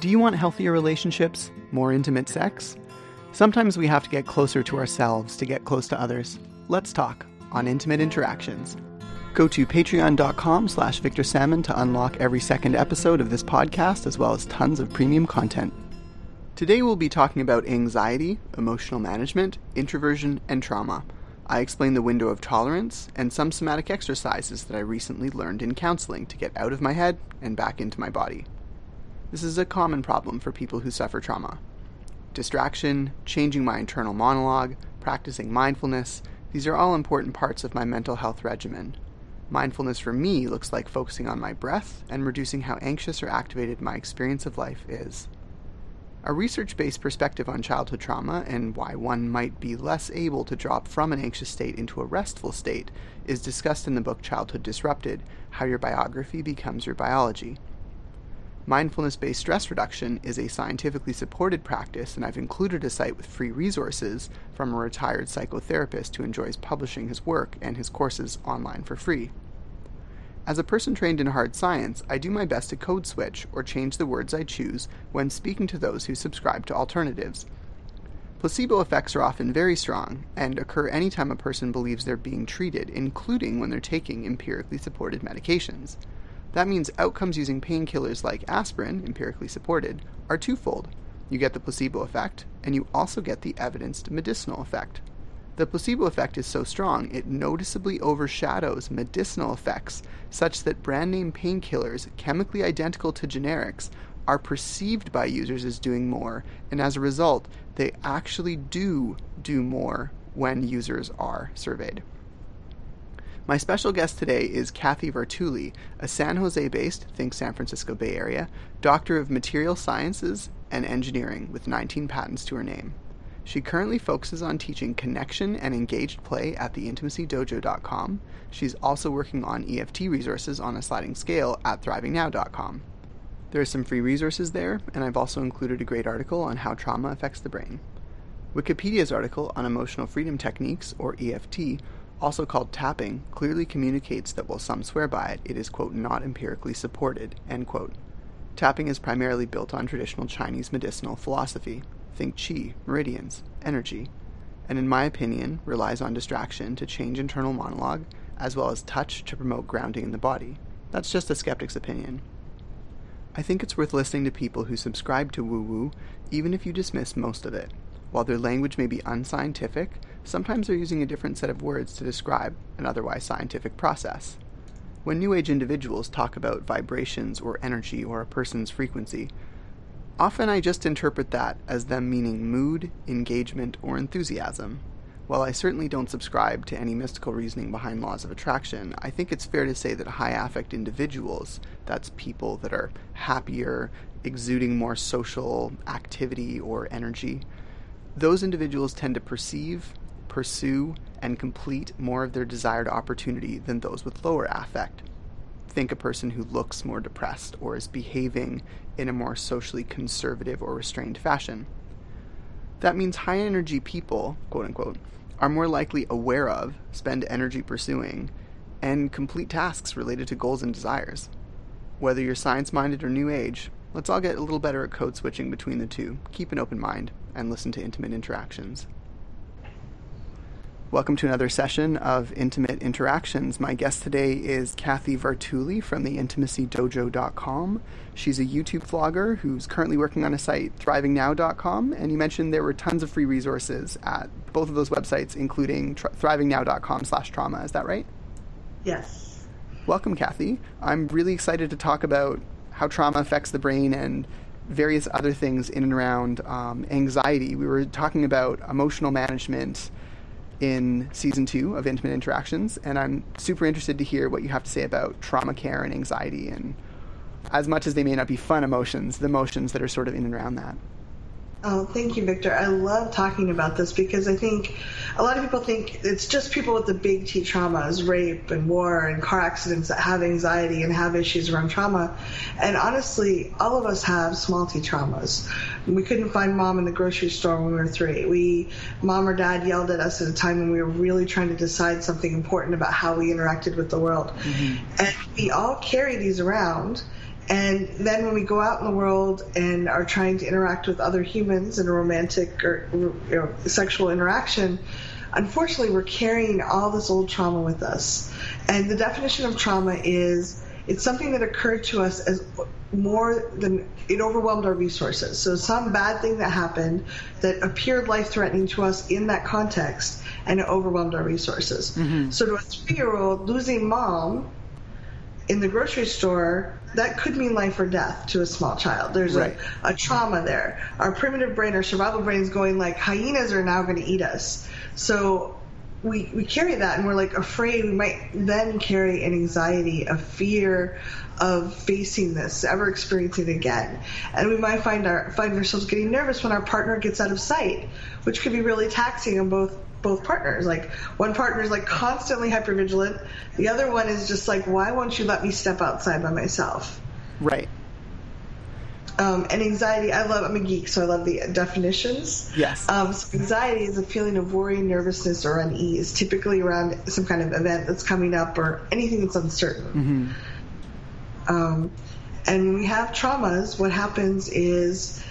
Do you want healthier relationships? More intimate sex? Sometimes we have to get closer to ourselves to get close to others. Let's talk on Intimate Interactions. Go to patreon.com slash Victor Salmon to unlock every second episode of this podcast, as well as tons of premium content. Today we'll be talking about anxiety, emotional management, introversion, and trauma. I explain the window of tolerance and some somatic exercises that I recently learned in counseling to get out of my head and back into my body. This is a common problem for people who suffer trauma. Distraction, changing my internal monologue, practicing mindfulness, these are all important parts of my mental health regimen. Mindfulness for me looks like focusing on my breath and reducing how anxious or activated my experience of life is. A research based perspective on childhood trauma and why one might be less able to drop from an anxious state into a restful state is discussed in the book Childhood Disrupted How Your Biography Becomes Your Biology. Mindfulness based stress reduction is a scientifically supported practice, and I've included a site with free resources from a retired psychotherapist who enjoys publishing his work and his courses online for free. As a person trained in hard science, I do my best to code switch or change the words I choose when speaking to those who subscribe to alternatives. Placebo effects are often very strong and occur anytime a person believes they're being treated, including when they're taking empirically supported medications. That means outcomes using painkillers like aspirin, empirically supported, are twofold. You get the placebo effect, and you also get the evidenced medicinal effect. The placebo effect is so strong it noticeably overshadows medicinal effects, such that brand name painkillers, chemically identical to generics, are perceived by users as doing more, and as a result, they actually do do more when users are surveyed. My special guest today is Kathy Vartuli, a San Jose based, think San Francisco Bay Area, doctor of material sciences and engineering with 19 patents to her name. She currently focuses on teaching connection and engaged play at theintimacydojo.com. She's also working on EFT resources on a sliding scale at thrivingnow.com. There are some free resources there, and I've also included a great article on how trauma affects the brain. Wikipedia's article on emotional freedom techniques, or EFT, also called tapping, clearly communicates that while some swear by it, it is, quote, not empirically supported, end quote. Tapping is primarily built on traditional Chinese medicinal philosophy, think qi, meridians, energy, and in my opinion, relies on distraction to change internal monologue, as well as touch to promote grounding in the body. That's just a skeptic's opinion. I think it's worth listening to people who subscribe to woo woo, even if you dismiss most of it. While their language may be unscientific, sometimes they're using a different set of words to describe an otherwise scientific process. When New Age individuals talk about vibrations or energy or a person's frequency, often I just interpret that as them meaning mood, engagement, or enthusiasm. While I certainly don't subscribe to any mystical reasoning behind laws of attraction, I think it's fair to say that high affect individuals, that's people that are happier, exuding more social activity or energy, those individuals tend to perceive, pursue, and complete more of their desired opportunity than those with lower affect. Think a person who looks more depressed or is behaving in a more socially conservative or restrained fashion. That means high energy people, quote unquote, are more likely aware of, spend energy pursuing, and complete tasks related to goals and desires. Whether you're science minded or new age, let's all get a little better at code switching between the two. Keep an open mind and listen to intimate interactions. Welcome to another session of Intimate Interactions. My guest today is Kathy Vartuli from the intimacydojo.com. She's a YouTube vlogger who's currently working on a site, thrivingnow.com, and you mentioned there were tons of free resources at both of those websites, including tr- thrivingnow.com slash trauma. Is that right? Yes. Welcome, Kathy. I'm really excited to talk about how trauma affects the brain and various other things in and around um, anxiety. We were talking about emotional management in season two of Intimate Interactions, and I'm super interested to hear what you have to say about trauma care and anxiety, and as much as they may not be fun emotions, the emotions that are sort of in and around that. Oh, thank you, Victor. I love talking about this because I think a lot of people think it's just people with the big T traumas, rape and war and car accidents that have anxiety and have issues around trauma. And honestly, all of us have small T traumas. We couldn't find mom in the grocery store when we were three. We, mom or dad yelled at us at a time when we were really trying to decide something important about how we interacted with the world. Mm-hmm. And we all carry these around And then when we go out in the world and are trying to interact with other humans in a romantic or you know, sexual interaction, unfortunately we're carrying all this old trauma with us. And the definition of trauma is it's something that occurred to us as more than it overwhelmed our resources. So some bad thing that happened that appeared life threatening to us in that context and it overwhelmed our resources. Mm-hmm. So to a three year old losing mom in the grocery store, that could mean life or death to a small child. There's right. a, a trauma there. Our primitive brain, our survival brain is going like hyenas are now going to eat us. So we, we carry that and we're like afraid we might then carry an anxiety, a fear of facing this, ever experiencing it again. And we might find our find ourselves getting nervous when our partner gets out of sight, which could be really taxing on both both partners. Like one partner is like constantly hypervigilant, the other one is just like, why won't you let me step outside by myself? Right. Um, and anxiety, I love, I'm a geek, so I love the definitions. Yes. Um, so anxiety is a feeling of worry, nervousness, or unease, typically around some kind of event that's coming up or anything that's uncertain. Mm-hmm. Um, and when we have traumas, what happens is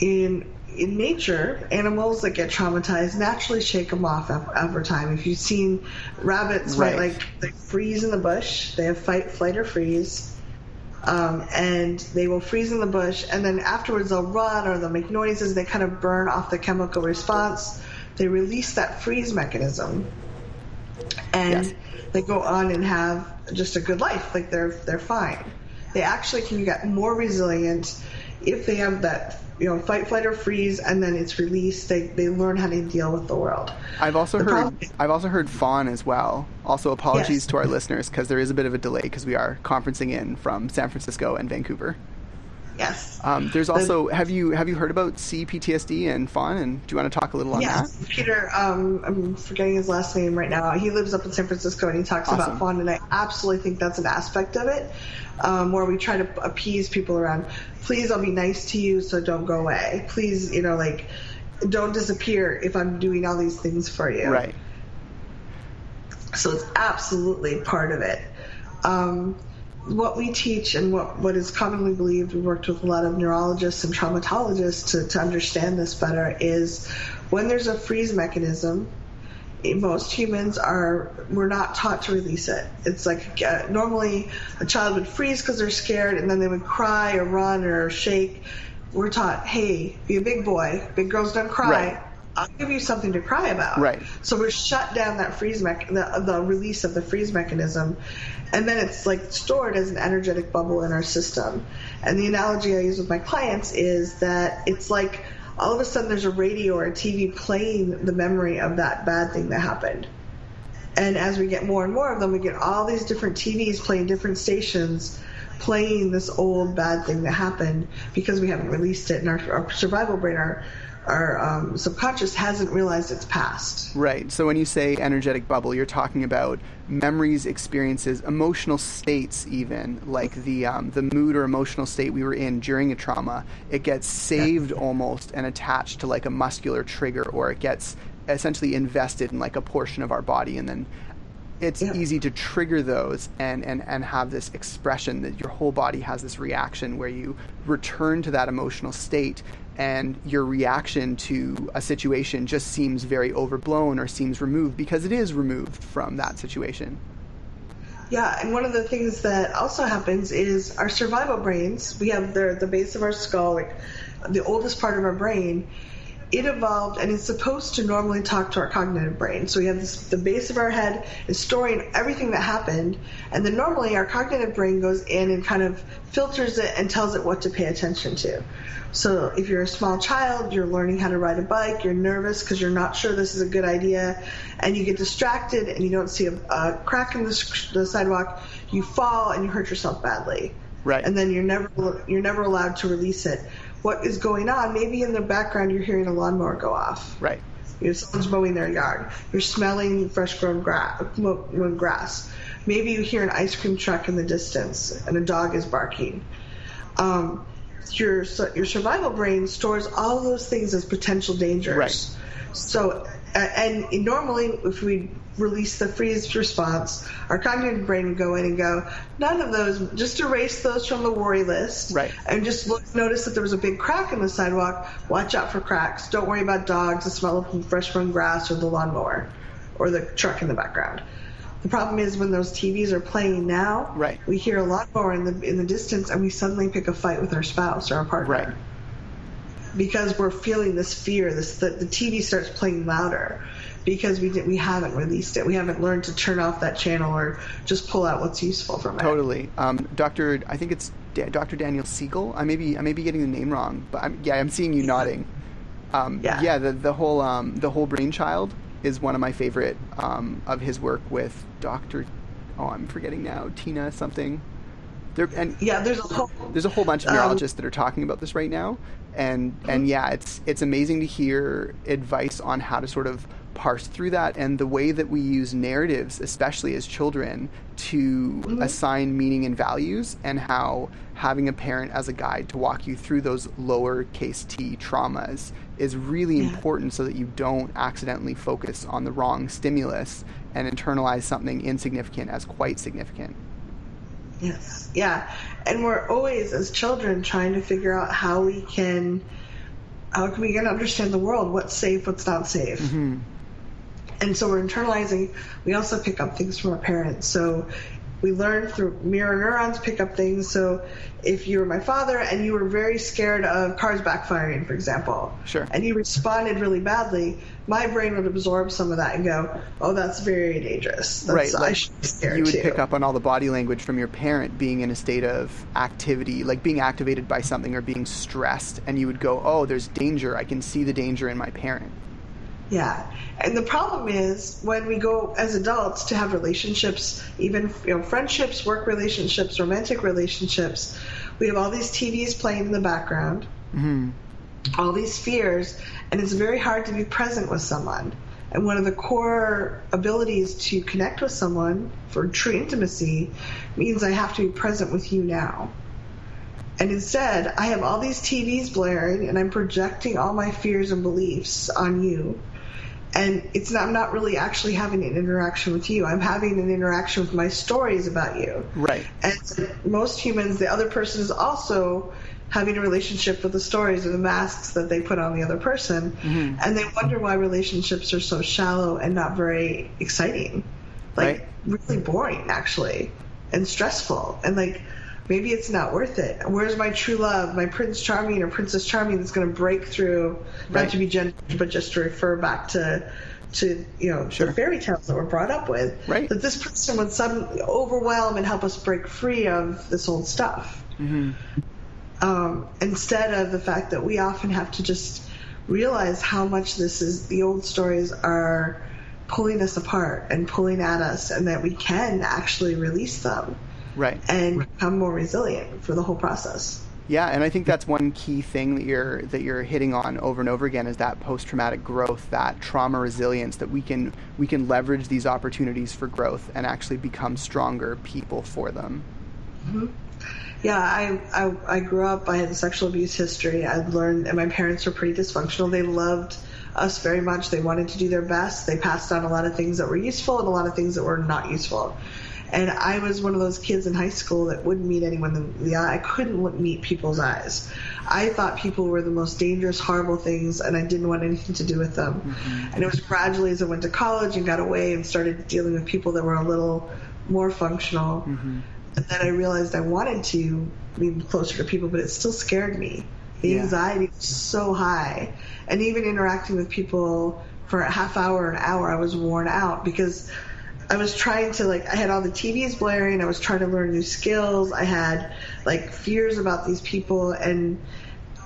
in in nature, animals that get traumatized naturally shake them off over time. If you've seen rabbits, right, right like they freeze in the bush, they have fight, flight, or freeze um, and they will freeze in the bush, and then afterwards they'll run or they'll make noises. They kind of burn off the chemical response. They release that freeze mechanism, and yes. they go on and have just a good life. Like they're they're fine. They actually can get more resilient if they have that you know fight flight or freeze and then it's released. They, they learn how to deal with the world. I've also the heard i've also heard fawn as well. Also apologies yes. to our listeners because there is a bit of a delay because we are conferencing in from san francisco and vancouver yes um, there's also the, have you have you heard about cptsd and fawn and do you want to talk a little on yes, that peter um, i'm forgetting his last name right now he lives up in san francisco and he talks awesome. about fawn and i absolutely think that's an aspect of it um, where we try to appease people around. Please, I'll be nice to you, so don't go away. Please, you know, like, don't disappear if I'm doing all these things for you. Right. So it's absolutely part of it. Um, what we teach and what, what is commonly believed, we worked with a lot of neurologists and traumatologists to, to understand this better, is when there's a freeze mechanism, most humans are we're not taught to release it. It's like uh, normally a child would freeze because they're scared, and then they would cry or run or shake. We're taught, hey, be a big boy. Big girls don't cry. Right. I'll give you something to cry about. Right. So we're shut down that freeze mech, the, the release of the freeze mechanism, and then it's like stored as an energetic bubble in our system. And the analogy I use with my clients is that it's like all of a sudden there's a radio or a TV playing the memory of that bad thing that happened. And as we get more and more of them, we get all these different TVs playing different stations playing this old bad thing that happened because we haven't released it in our, our survival brain, our our um, subconscious hasn't realized it's past. Right. So when you say energetic bubble, you're talking about memories, experiences, emotional states, even like the um, the mood or emotional state we were in during a trauma. It gets saved yeah. almost and attached to like a muscular trigger, or it gets essentially invested in like a portion of our body, and then it's yeah. easy to trigger those and, and, and have this expression that your whole body has this reaction where you return to that emotional state and your reaction to a situation just seems very overblown or seems removed because it is removed from that situation. Yeah, and one of the things that also happens is our survival brains, we have the, the base of our skull, like the oldest part of our brain, it evolved and it's supposed to normally talk to our cognitive brain. So we have this, the base of our head is storing everything that happened, and then normally our cognitive brain goes in and kind of filters it and tells it what to pay attention to. So if you're a small child, you're learning how to ride a bike, you're nervous because you're not sure this is a good idea, and you get distracted and you don't see a, a crack in the, the sidewalk, you fall and you hurt yourself badly. Right. And then you're never you're never allowed to release it what is going on. Maybe in the background you're hearing a lawnmower go off. Right. You know, someone's mowing their yard. You're smelling fresh grown grass, grass. Maybe you hear an ice cream truck in the distance and a dog is barking. Um, your your survival brain stores all those things as potential dangers. Right. So Uh, and normally if we release the freeze response, our cognitive brain would go in and go, none of those, just erase those from the worry list. Right. And just look, notice that there was a big crack in the sidewalk. Watch out for cracks. Don't worry about dogs, the smell of fresh sprung grass, or the lawnmower, or the truck in the background. The problem is when those TVs are playing now, right. we hear a lot more in the in the distance, and we suddenly pick a fight with our spouse or our partner. Right. Because we're feeling this fear, this the, the TV starts playing louder because we did, we haven't released it. We haven't learned to turn off that channel or just pull out what's useful from it. Totally. Um, Doctor, I think it's Dr. Daniel Siegel. I may be I may be getting the name wrong, but I'm, yeah, I'm seeing you nodding. Um, yeah. Yeah. The the whole um, the Whole-Brain Child is one of my favorite um, of his work with Doctor. Oh, I'm forgetting now. Tina something. There, and yeah, there's a whole there's a whole bunch of neurologists that are talking about this right now, and and yeah, it's it's amazing to hear advice on how to sort of parse through that and the way that we use narratives, especially as children, to Mm-hmm. assign meaning and values, and how having a parent as a guide to walk you through those lowercase t traumas is really Yeah. important so that you don't accidentally focus on the wrong stimulus and internalize something insignificant as quite significant. Yes. Yeah. And we're always, as children, trying to figure out how we can, how can we get to understand the world? What's safe? What's not safe? Mm-hmm. And so we're internalizing. We also pick up things from our parents. So we learn through mirror neurons pick up things. So if you were my father and you were very scared of cars backfiring, for example, Sure. and you responded really badly, my brain would absorb some of that and go, "Oh, that's very dangerous. That's, right I should be scared you would too." pick up on all the body language from your parent being in a state of activity like being activated by something or being stressed and you would go oh there's danger i can see the danger in my parent Yeah. And the problem is when we go as adults to have relationships, even you know, friendships, work relationships, romantic relationships, we have all these TVs playing in the background, mm-hmm. all these fears, and it's very hard to be present with someone. And one of the core abilities to connect with someone for true intimacy means I have to be present with you now. And instead, I have all these TVs blaring and I'm projecting all my fears and beliefs on you. And it's not, I'm not really actually having an interaction with you. I'm having an interaction with my stories about you. right And most humans, the other person is also having a relationship with the stories or the masks that they put on the other person. Mhm. And they wonder why relationships are so shallow and not very exciting. Like, really boring, actually, and stressful. And like, maybe it's not worth it. Where's my true love, my Prince Charming or Princess Charming that's going to break through, Right. not to be gendered, but just to refer back to. To you know Sure. the fairy tales that we're brought up with, Right. that this person would some overwhelm and help us break free of this old stuff mm-hmm. um, instead of the fact that we often have to just realize how much this is the old stories are pulling us apart and pulling at us and that we can actually release them right. And become more resilient for the whole process. Yeah and i think that's one key thing that you're that you're hitting on over and over again is that post-traumatic growth that trauma resilience that we can we can leverage these opportunities for growth and actually become stronger people for them. Mm-hmm. Yeah I, I i grew up i had a sexual abuse history. I'd learned and my parents were pretty dysfunctional. They loved us very much. They wanted to do their best. They passed on a lot of things that were useful and a lot of things that were not useful and I was one of those kids in high school that wouldn't meet anyone in the eye. I couldn't look- meet people's eyes. I thought people were the most dangerous, horrible things, and I didn't want anything to do with them. Mm-hmm. And it was gradually as I went to college and got away and started dealing with people that were a little more functional. Mm-hmm. And then I realized I wanted to be closer to people, but it still scared me. The Yeah. anxiety was so high. And even interacting with people for a half hour, an hour, I was worn out because I was trying to like I had all the TVs blaring, I was trying to learn new skills, I had like fears about these people and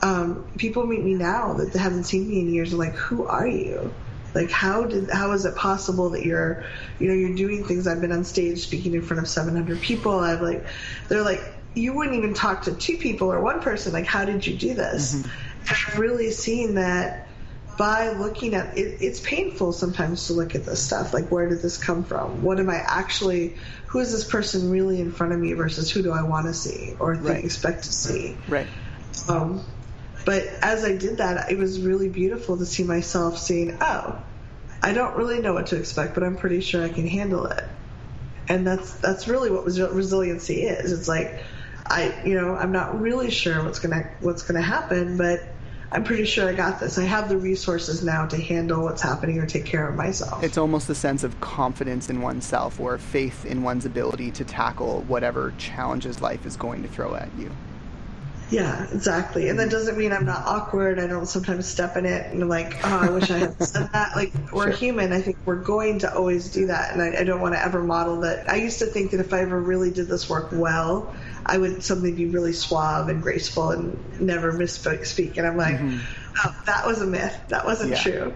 um, people meet me now that they haven't seen me in years Are like, who are you? Like how did how is it possible that you're you know, you're doing things I've been on stage speaking in front of seven hundred people, I've like they're like you wouldn't even talk to two people or one person, like how did you do this? And I've really seen that by looking at it, it's painful sometimes to look at this stuff. Like, where did this come from? What am I actually? Who is this person really in front of me versus who do I want to see or think, Right. expect to see? right Um, but as I did that, it was really beautiful to see myself saying, "Oh, I don't really know what to expect, but I'm pretty sure I can handle it. And that's that's really what resiliency is. It's like I, you know, I'm not really sure what's gonna what's gonna happen, but I'm pretty sure I got this. I have the resources now to handle what's happening or take care of myself. It's almost a sense of confidence in oneself or faith in one's ability to tackle whatever challenges life is going to throw at you. Yeah, exactly. And that doesn't mean I'm not awkward. I don't sometimes step in it and I'm like, oh, I wish I had said that. Like, we're sure. human. I think we're going to always do that. And I, I don't want to ever model that. I used to think that if I ever really did this work well, I would suddenly be really suave and graceful and never misspeak. And I'm like, mm-hmm. oh, that was a myth. That wasn't yeah. true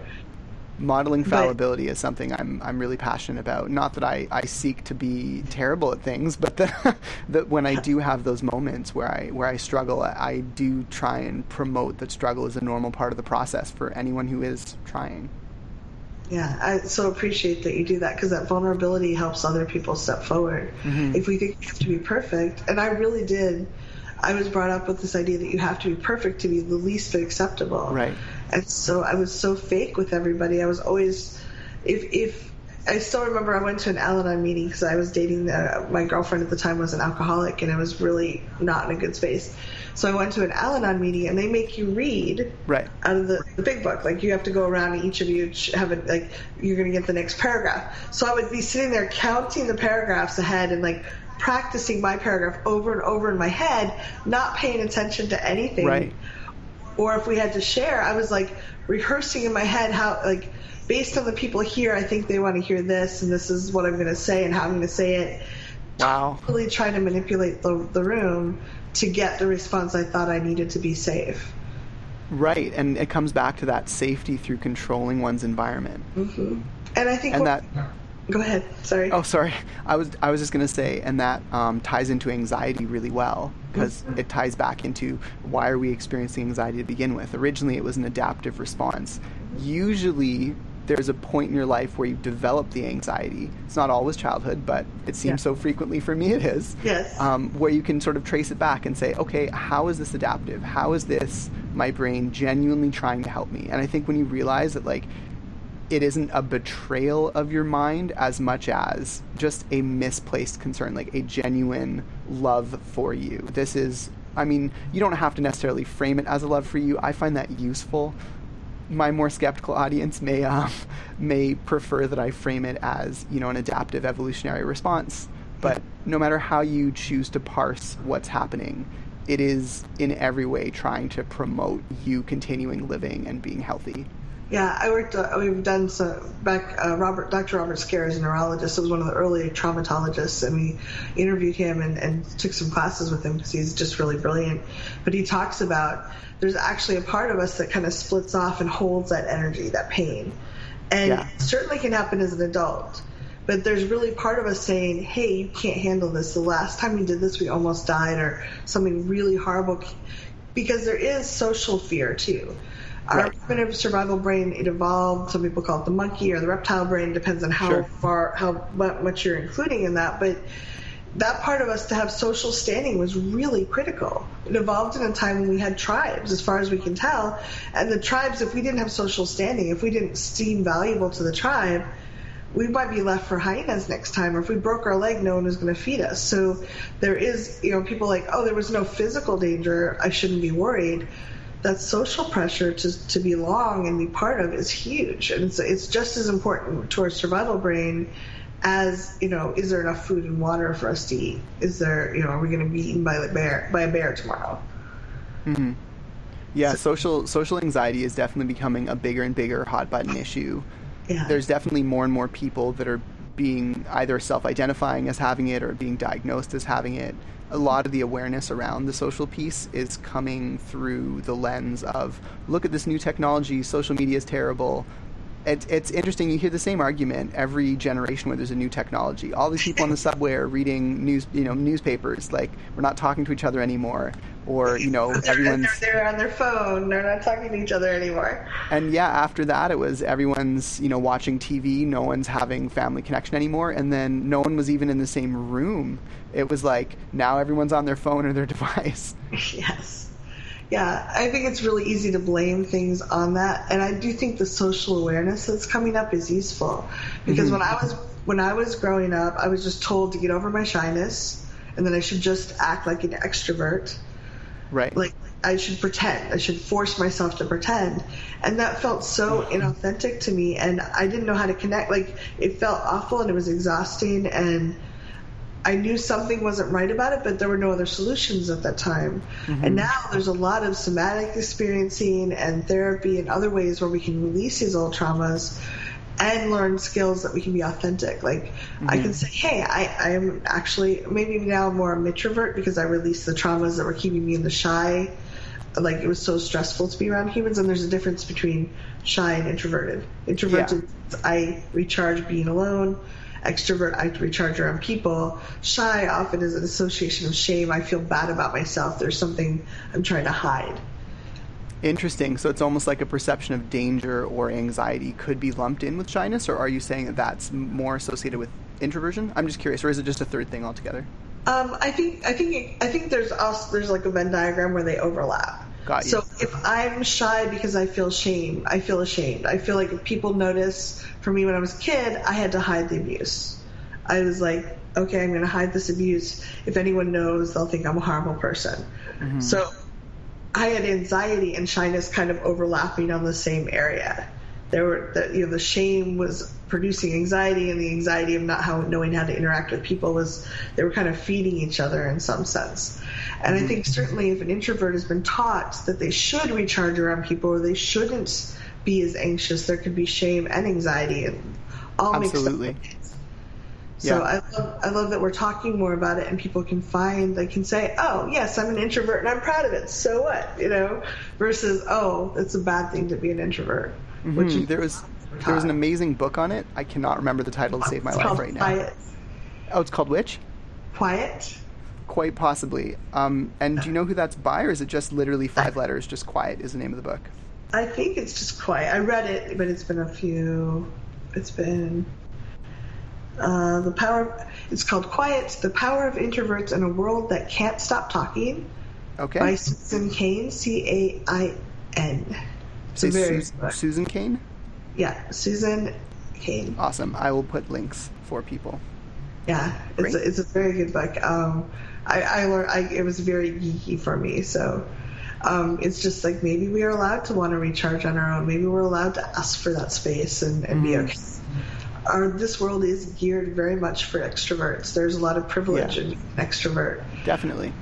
modeling fallibility but, is something I'm I'm really passionate about. Not that I, I seek to be terrible at things, but that that when I do have those moments where I where I struggle, I do try and promote that struggle is a normal part of the process for anyone who is trying. Yeah, I so appreciate that you do that because that vulnerability helps other people step forward. Mm-hmm. If we think we have to be perfect, and I really did I was brought up with this idea that you have to be perfect to be the least bit acceptable. Right. And so I was so fake with everybody. I was always, if if I still remember, I went to an Al-Anon meeting because I was dating the, my girlfriend at the time was an alcoholic and I was really not in a good space. So I went to an Al-Anon meeting and they make you read right out of the, the big book. Like you have to go around and each of you have it like you're going to get the next paragraph. So I would be sitting there counting the paragraphs ahead and like practicing my paragraph over and over in my head, not paying attention to anything. Right. Or if we had to share, I was like rehearsing in my head how like based on the people here, I think they want to hear this, and this is what I'm going to say and how I'm going to say it. Wow. Really trying to manipulate the, the room to get the response I thought I needed to be safe. Right, and it comes back to that safety through controlling one's environment. Mm-hmm. And I think and that Go ahead. Sorry. Oh, sorry. I was I was just going to say, and that um, ties into anxiety really well because mm-hmm. it ties back into why are we experiencing anxiety to begin with. Originally, it was an adaptive response. Usually, there's a point in your life where you develop the anxiety. It's not always childhood, but it seems yeah. so frequently for me it is. Yes. Um, where you can sort of trace it back and say, okay, how is this adaptive? How is this my brain genuinely trying to help me? And I think when you realize that, like, it isn't a betrayal of your mind as much as just a misplaced concern, like a genuine love for you. This is, I mean, you don't have to necessarily frame it as a love for you. I find that useful. My more skeptical audience may um, may prefer that I frame it as you know an adaptive evolutionary response. But no matter how you choose to parse what's happening, it is in every way trying to promote you continuing living and being healthy. Yeah, I worked. Uh, we've done some back. Uh, Robert, Dr. Robert Scaer is a neurologist. He was one of the early traumatologists, and we interviewed him and, and took some classes with him because he's just really brilliant. But he talks about there's actually a part of us that kind of splits off and holds that energy, that pain, and yeah. certainly can happen as an adult. But there's really part of us saying, "Hey, you can't handle this. The last time we did this, we almost died, or something really horrible." Because there is social fear too our right. primitive survival brain, it evolved. Some people call it the monkey or the reptile brain. Depends on how sure. far, how much you're including in that. But that part of us to have social standing was really critical. It evolved in a time when we had tribes, as far as we can tell. And the tribes, if we didn't have social standing, if we didn't seem valuable to the tribe, we might be left for hyenas next time, or if we broke our leg, no one was going to feed us. So there is, you know, people like, oh, there was no physical danger, I shouldn't be worried that social pressure to, to belong and be part of is huge. And it's, it's just as important to our survival brain as, you know, is there enough food and water for us to eat? Is there, you know, are we going to be eaten by a bear, by a bear tomorrow? Mm-hmm. Yeah, so, social social anxiety is definitely becoming a bigger and bigger hot button issue. Yeah. There's definitely more and more people that are being either self-identifying as having it or being diagnosed as having it a lot of the awareness around the social piece is coming through the lens of look at this new technology, social media is terrible, it's, it's interesting. You hear the same argument every generation where there's a new technology. All these people on the subway are reading news, you know, newspapers. Like we're not talking to each other anymore, or you know, they're, everyone's they're, they're on their phone. They're not talking to each other anymore. And yeah, after that, it was everyone's you know watching TV. No one's having family connection anymore, and then no one was even in the same room. It was like now everyone's on their phone or their device. Yes. Yeah, I think it's really easy to blame things on that, and I do think the social awareness that's coming up is useful because mm-hmm. when I was when I was growing up, I was just told to get over my shyness, and then I should just act like an extrovert. Right. Like I should pretend. I should force myself to pretend. And that felt so inauthentic to me and I didn't know how to connect. Like it felt awful and it was exhausting and I knew something wasn't right about it, but there were no other solutions at that time. Mm-hmm. And now there's a lot of somatic experiencing and therapy and other ways where we can release these old traumas and learn skills that we can be authentic. Like mm-hmm. I can say, hey, I, I am actually maybe now more a introvert because I released the traumas that were keeping me in the shy. Like it was so stressful to be around humans, and there's a difference between shy and introverted. Introverted, yeah. I recharge being alone. Extrovert, I recharge around people. Shy often is an association of shame. I feel bad about myself. There's something I'm trying to hide. Interesting. So it's almost like a perception of danger or anxiety could be lumped in with shyness, or are you saying that that's more associated with introversion? I'm just curious, or is it just a third thing altogether? Um, I think I think I think there's also there's like a Venn diagram where they overlap. Got you. So if I'm shy because I feel shame, I feel ashamed. I feel like if people notice. For me, when I was a kid, I had to hide the abuse. I was like, okay, I'm going to hide this abuse. If anyone knows, they'll think I'm a horrible person. Mm-hmm. So I had anxiety and shyness kind of overlapping on the same area. There were the, you know the shame was producing anxiety, and the anxiety of not how, knowing how to interact with people was they were kind of feeding each other in some sense. And I mm-hmm. think certainly if an introvert has been taught that they should recharge around people or they shouldn't be as anxious, there could be shame and anxiety and all Absolutely. So yeah. I love I love that we're talking more about it and people can find they can say, Oh, yes, I'm an introvert and I'm proud of it. So what? You know? Versus, oh, it's a bad thing to be an introvert. Mm-hmm. Which there was there was an amazing book on it. I cannot remember the title to save my life right now. Quiet. Oh, it's called which? Quiet. Quite possibly. Um, and do you know who that's by, or is it just literally five letters? Just quiet is the name of the book. I think it's just quiet. I read it, but it's been a few. It's been uh, the power. It's called Quiet: The Power of Introverts in a World That Can't Stop Talking. Okay. By Susan Cain, C A I N. Say very Susan Cain. Yeah, Susan Cain. Awesome. I will put links for people. Yeah, it's a, it's a very good book. Um, I, I learned. I, it was very geeky for me, so. Um, it's just like maybe we are allowed to want to recharge on our own. Maybe we're allowed to ask for that space and, and mm. be okay our this world is geared very much for extroverts. There's a lot of privilege yeah. in extrovert. Definitely.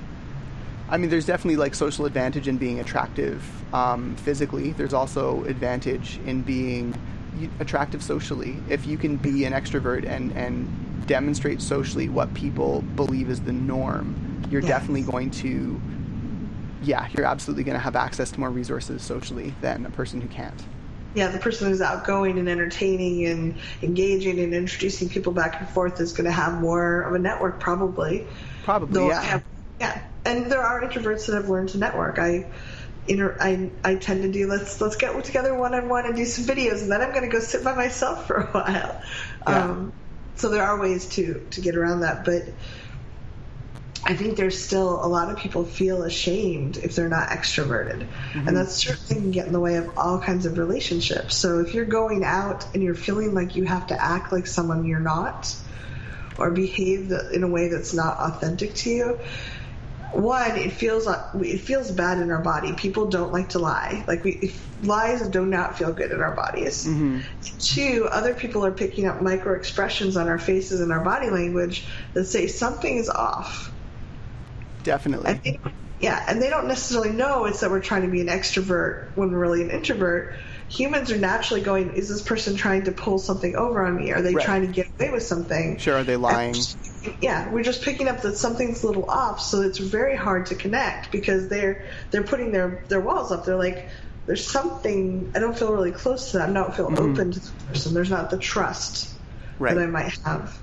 I mean, there's definitely like social advantage in being attractive um, physically. There's also advantage in being attractive socially. If you can be an extrovert and and demonstrate socially what people believe is the norm, you're yes. definitely going to. Yeah, you're absolutely going to have access to more resources socially than a person who can't yeah, the person who's outgoing and entertaining and engaging and introducing people back and forth is going to have more of a network, probably. Probably, yeah. Have, yeah, and there are introverts that have learned to network. I, inter, I, I tend to do let's let's get together one on one and do some videos, and then I'm going to go sit by myself for a while. Yeah. Um, so there are ways to to get around that, but I think there's still a lot of people feel ashamed if they're not extroverted. Mm-hmm. And that certainly can get in the way of all kinds of relationships. So if you're going out and you're feeling like you have to act like someone you're not or behave in a way that's not authentic to you, one, it feels like it feels bad in our body. People don't like to lie. Like we, lies do not feel good in our bodies. Mm-hmm. Two, other people are picking up micro expressions on our faces and our body language that say something is off Definitely. And yeah, and they don't necessarily know it's that we're trying to be an extrovert when we're really an introvert. Humans are naturally going, is this person trying to pull something over on me? Are they right. trying to get away with something? Sure, are they lying? Yeah, we're just picking up that something's a little off, so it's very hard to connect because they're they're putting their their walls up. They're like, there's something I don't feel really close to them. I don't feel mm-hmm. open to this person. There's not the trust right. that I might have.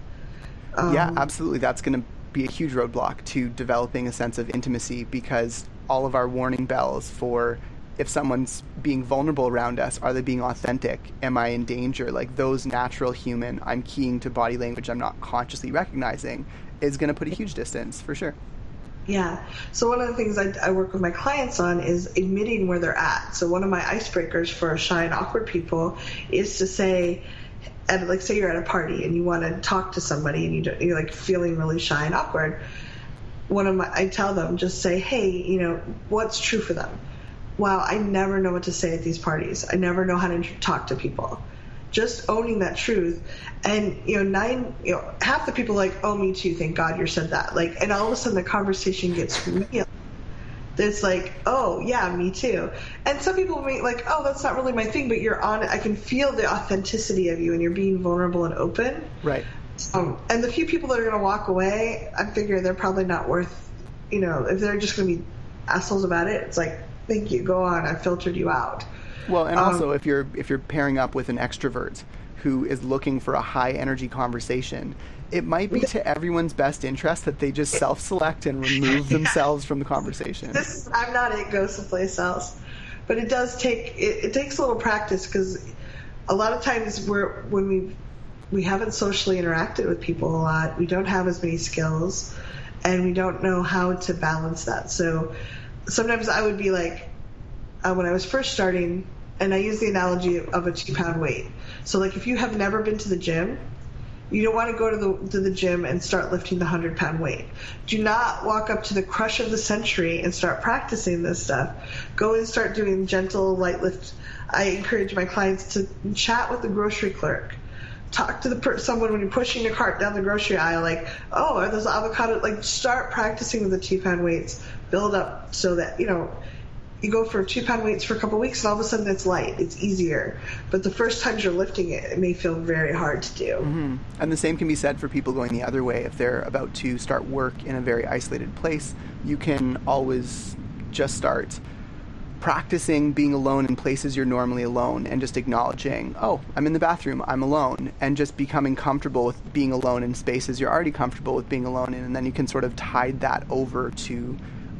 Um, yeah, absolutely. That's going to be a huge roadblock to developing a sense of intimacy because all of our warning bells for if someone's being vulnerable around us, are they being authentic? Am I in danger? Like those natural human, I'm keying to body language I'm not consciously recognizing, is going to put a huge distance for sure. Yeah. So one of the things I, I, work with my clients on is admitting where they're at. So one of my icebreakers for shy and awkward people is to say, like say you're at a party and you want to talk to somebody and you don't, you're like feeling really shy and awkward. One of my I tell them just say, hey, you know, what's true for them. Wow, I never know what to say at these parties. I never know how to talk to people. Just owning that truth. And you know nine you know half the people like oh me too thank god you said that. Like and all of a sudden the conversation gets real. It's like oh yeah me too. And some people may like oh that's not really my thing but you're on it. I can feel the authenticity of you and you're being vulnerable and open. Right. Um, and the few people that are going to walk away i figure they're probably not worth you know if they're just going to be assholes about it it's like thank you go on i filtered you out well, and also um, if you're if you're pairing up with an extrovert who is looking for a high energy conversation, it might be to everyone's best interest that they just self-select and remove themselves from the conversation. This, I'm not it. Go someplace else, but it does take it, it takes a little practice because a lot of times we're when we we haven't socially interacted with people a lot, we don't have as many skills, and we don't know how to balance that. So sometimes I would be like, uh, when I was first starting, and I use the analogy of a two pound weight. So like if you have never been to the gym, you don't want to go to the to the gym and start lifting the hundred pound weight. Do not walk up to the crush of the century and start practicing this stuff. Go and start doing gentle light lift. I encourage my clients to chat with the grocery clerk. Talk to the per- someone when you're pushing your cart down the grocery aisle, like, oh, are those avocado? Like, start practicing with the two pound weights. Build up so that you know you go for two pound weights for a couple weeks and all of a sudden it's light it's easier but the first times you're lifting it it may feel very hard to do mm-hmm. and the same can be said for people going the other way if they're about to start work in a very isolated place you can always just start practicing being alone in places you're normally alone and just acknowledging, oh, I'm in the bathroom, I'm alone, and just becoming comfortable with being alone in spaces you're already comfortable with being alone in. And then you can sort of tide that over to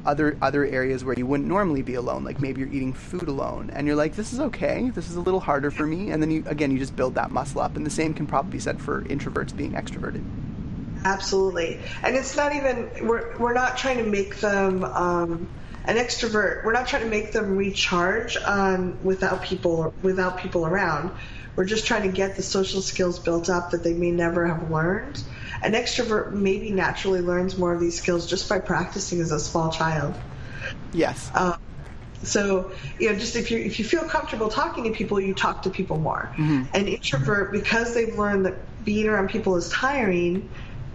other other areas where you wouldn't normally be alone like maybe you're eating food alone and you're like this is okay. This is a little harder for me. And then you again you just build that muscle up. And the same can probably be said for introverts being extroverted. Absolutely. And it's not even we're, we're not trying to make them um, an extrovert. We're not trying to make them recharge um, without people without people around we're just trying to get the social skills built up that they may never have learned an extrovert maybe naturally learns more of these skills just by practicing as a small child. Yes. Uh, so you know, just if you if you feel comfortable talking to people, you talk to people more. Mm-hmm. An introvert, because they've learned that being around people is tiring,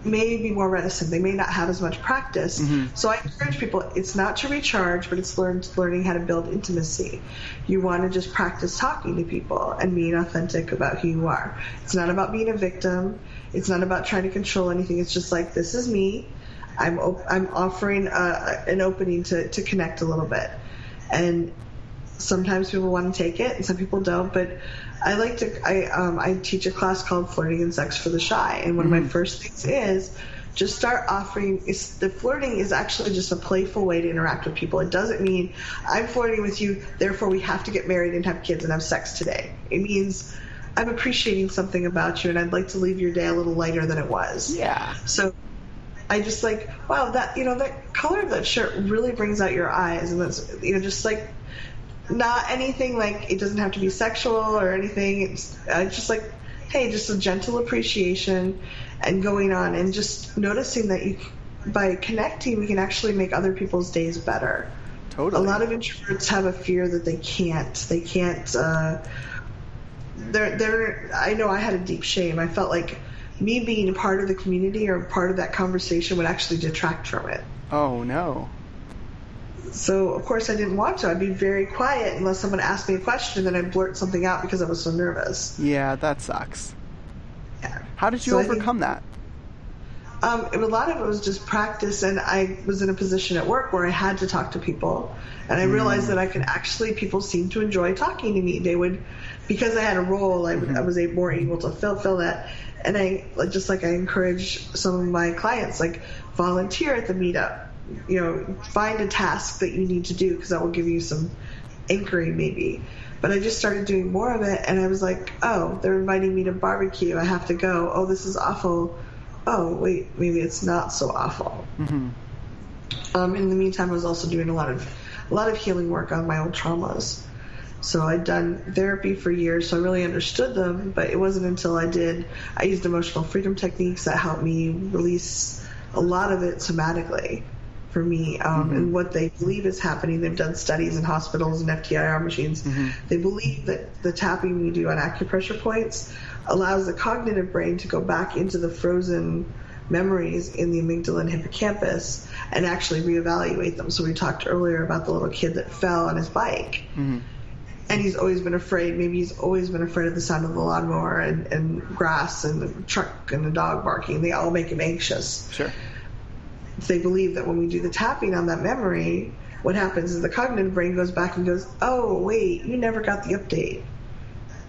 may be more reticent. They may not have as much practice. Mm-hmm. So I encourage people: it's not to recharge, but it's learn, learning how to build intimacy. You want to just practice talking to people and being authentic about who you are. It's not about being a victim. It's not about trying to control anything. It's just like this is me. I'm op- I'm offering a, an opening to to connect a little bit, and sometimes people want to take it and some people don't. But I like to I um, I teach a class called Flirting and Sex for the Shy, and one mm-hmm. of my mm-hmm. first things is just start offering is the flirting is actually just a playful way to interact with people it doesn't mean i'm flirting with you therefore we have to get married and have kids and have sex today it means I'm appreciating something about you, and I'd like to leave your day a little lighter than it was. Yeah. So I just like, wow, that you know, that color of that shirt really brings out your eyes, and that's you know, just like not anything like it doesn't have to be sexual or anything. It's uh, just like, hey, just a gentle appreciation and going on, and just noticing that you by connecting, we can actually make other people's days better. Totally. A lot of introverts have a fear that they can't. They can't. Uh, there, there. I know I had a deep shame. I felt like me being a part of the community or part of that conversation would actually detract from it. Oh no. So of course I didn't want to. I'd be very quiet unless someone asked me a question, then I'd blurt something out because I was so nervous. Yeah, that sucks. Yeah. How did you so overcome think, that? Um, a lot of it was just practice, and I was in a position at work where I had to talk to people, and I realized mm. that I could actually people seemed to enjoy talking to me. They would because I had a role, I, mm-hmm. I was more able to fulfill that. And I just like I encourage some of my clients, like volunteer at the meetup. You know, find a task that you need to do because that will give you some anchoring maybe. But I just started doing more of it, and I was like, oh, they're inviting me to barbecue. I have to go. Oh, this is awful. Oh, wait, maybe it's not so awful. Mm-hmm. Um, in the meantime, I was also doing a lot of a lot of healing work on my old traumas. So I'd done therapy for years, so I really understood them. But it wasn't until I did, I used emotional freedom techniques that helped me release a lot of it somatically for me. Um, mm-hmm. And what they believe is happening, they've done studies in hospitals and FTIR machines. Mm-hmm. They believe that the tapping we do on acupressure points allows the cognitive brain to go back into the frozen memories in the amygdala and hippocampus and actually reevaluate them. So we talked earlier about the little kid that fell on his bike. Mm-hmm. And he's always been afraid. Maybe he's always been afraid of the sound of the lawnmower and, and grass and the truck and the dog barking. They all make him anxious. Sure. They believe that when we do the tapping on that memory, what happens is the cognitive brain goes back and goes, "Oh, wait, you never got the update."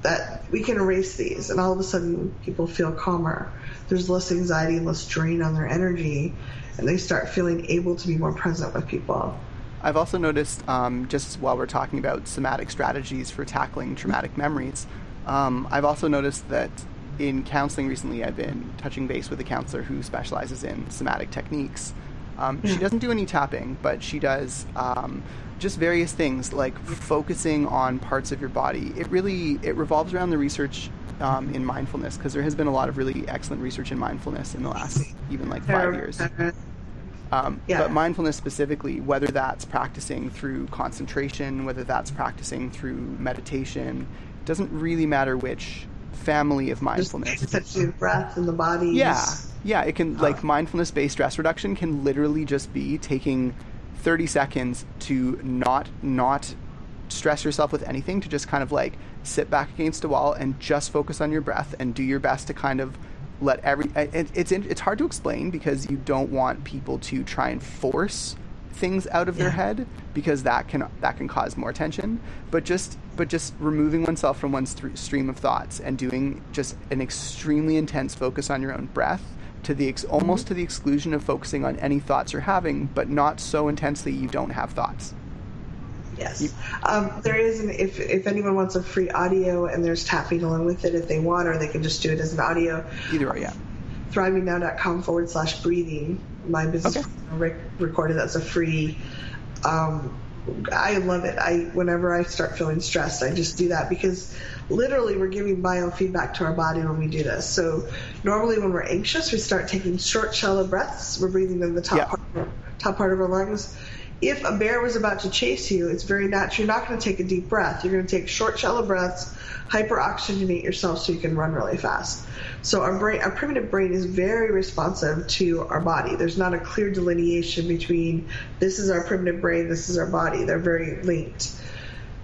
That we can erase these, and all of a sudden people feel calmer there's less anxiety and less drain on their energy, and they start feeling able to be more present with people. I've also noticed, um, just while we're talking about somatic strategies for tackling traumatic memories, um, I've also noticed that in counseling recently, I've been touching base with a counselor who specializes in somatic techniques. Um, yeah. She doesn't do any tapping, but she does um, just various things like focusing on parts of your body. It really it revolves around the research um, in mindfulness because there has been a lot of really excellent research in mindfulness in the last even like five years. Um, yeah. But mindfulness specifically, whether that's practicing through concentration, whether that's practicing through meditation, doesn't really matter which family of mindfulness. Just your breath and the body. Yeah, yeah. It can like mindfulness-based stress reduction can literally just be taking 30 seconds to not not stress yourself with anything, to just kind of like sit back against a wall and just focus on your breath and do your best to kind of let every it, it's it's hard to explain because you don't want people to try and force things out of yeah. their head because that can that can cause more tension but just but just removing oneself from one's th- stream of thoughts and doing just an extremely intense focus on your own breath to the ex- almost to the exclusion of focusing on any thoughts you're having but not so intensely you don't have thoughts Yes. Um, there is an, if, if anyone wants a free audio and there's tapping along with it if they want, or they can just do it as an audio. Either way, yeah. Thrivingnow.com forward slash breathing. My business okay. rec- recorded that's a free. Um, I love it. I whenever I start feeling stressed, I just do that because literally we're giving biofeedback to our body when we do this. So normally when we're anxious, we start taking short, shallow breaths. We're breathing in the top yeah. part, top part of our lungs if a bear was about to chase you, it's very natural. You're not going to take a deep breath. You're going to take short, shallow breaths, hyperoxygenate yourself so you can run really fast. So our brain, our primitive brain is very responsive to our body. There's not a clear delineation between this is our primitive brain, this is our body. They're very linked.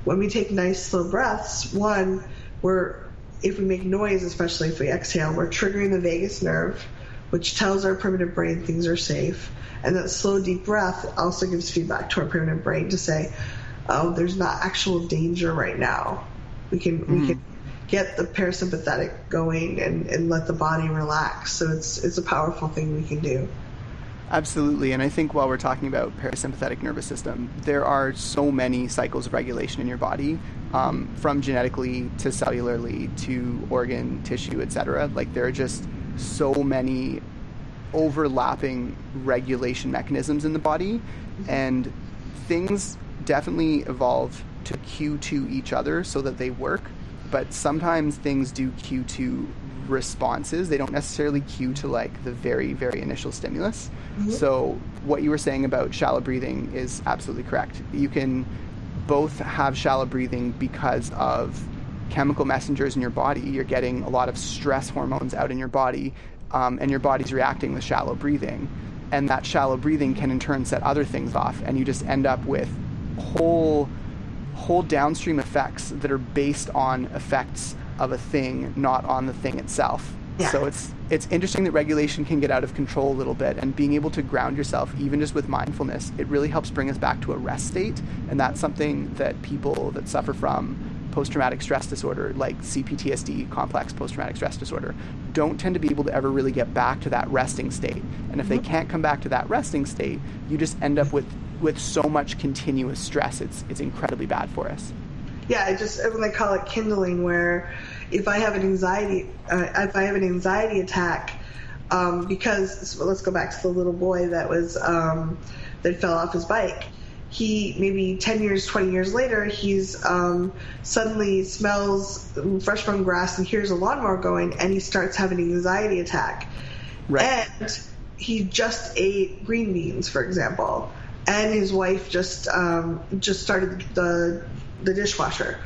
When we take nice, slow breaths, one, we're if we make noise, especially if we exhale, we're triggering the vagus nerve, which tells our primitive brain things are safe. And that slow, deep breath also gives feedback to our primitive brain to say, oh, there's not actual danger right now. We can, mm. we can get the parasympathetic going and, and let the body relax. So it's, it's a powerful thing we can do. Absolutely. And I think while we're talking about parasympathetic nervous system, there are so many cycles of regulation in your body, um, from genetically to cellularly to organ, tissue, etc. Like there are just so many overlapping regulation mechanisms in the body, and things definitely evolve to cue to each other so that they work. But sometimes things do cue to responses. They don't necessarily cue to like the very, very initial stimulus. Mm-hmm. So, what you were saying about shallow breathing is absolutely correct. You can both have shallow breathing because of chemical messengers in your body. You're getting a lot of stress hormones out in your body um, and your body's reacting with shallow breathing. And that shallow breathing can in turn set other things off, and you just end up with whole whole downstream effects that are based on effects of a thing, not on the thing itself. Yeah. So it's it's interesting that regulation can get out of control a little bit, and being able to ground yourself, even just with mindfulness, it really helps bring us back to a rest state, and that's something that people that suffer from post traumatic stress disorder, like CPTSD, complex post traumatic stress disorder, don't tend to be able to ever really get back to that resting state. And if they mm-hmm. can't come back to that resting state, you just end up with, with so much continuous stress. It's, it's incredibly bad for us. Yeah, I just when they call it kindling, where if I have an anxiety, uh, if I have an anxiety attack, um, because well, let's go back to the little boy that was um, that fell off his bike. He maybe 10 years, 20 years later, he's um, suddenly smells fresh from grass and hears a lawnmower going, and he starts having an anxiety attack. Right. And he just ate green beans, for example, and his wife just um, just started the the dishwasher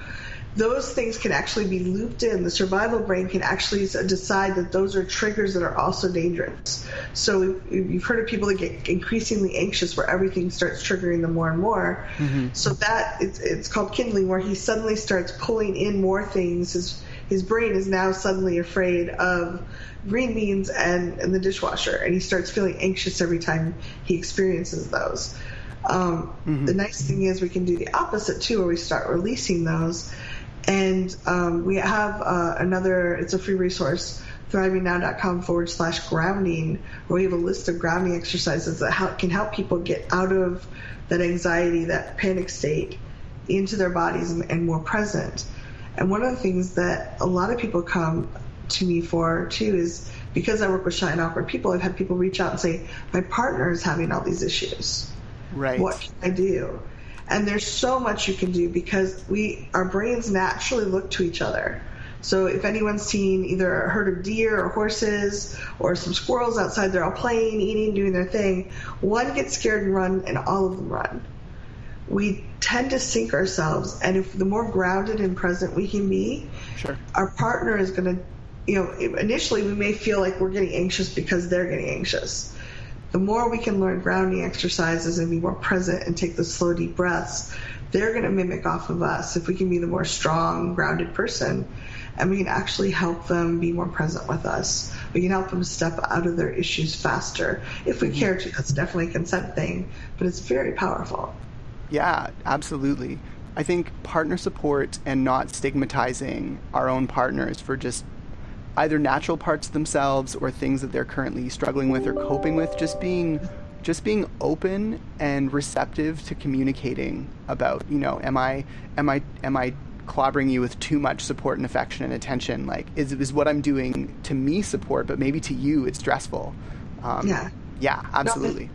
those things can actually be looped in. The survival brain can actually decide that those are triggers that are also dangerous. So you've heard of people that get increasingly anxious where everything starts triggering them more and more. Mm-hmm. So that it's, it's called kindling, where he suddenly starts pulling in more things. His his brain is now suddenly afraid of green beans and, and the dishwasher, and he starts feeling anxious every time he experiences those. Um, mm-hmm. The nice thing is we can do the opposite too, where we start releasing those and um, we have uh, another, it's a free resource, thrivingnow.com forward slash grounding, where we have a list of grounding exercises that help, can help people get out of that anxiety, that panic state, into their bodies and, and more present. And one of the things that a lot of people come to me for too is because I work with shy and awkward people, I've had people reach out and say, My partner is having all these issues. Right. What can I do? And there's so much you can do because we our brains naturally look to each other. So if anyone's seen either a herd of deer or horses or some squirrels outside, they're all playing, eating, doing their thing. One gets scared and run, and all of them run. We tend to sync ourselves, and if the more grounded and present we can be, sure. our partner is going to, you know, initially we may feel like we're getting anxious because they're getting anxious the more we can learn grounding exercises and be more present and take the slow, deep breaths, they're going to mimic off of us if we can be the more strong, grounded person. And we can actually help them be more present with us. We can help them step out of their issues faster if we mm-hmm. care to. That's definitely a consent thing, but it's very powerful. Yeah, absolutely. I think partner support and not stigmatizing our own partners for just either natural parts of themselves or things that they're currently struggling with or coping with just being just being open and receptive to communicating about you know am i am i am i clobbering you with too much support and affection and attention like is is what i'm doing to me support but maybe to you it's stressful um, yeah yeah absolutely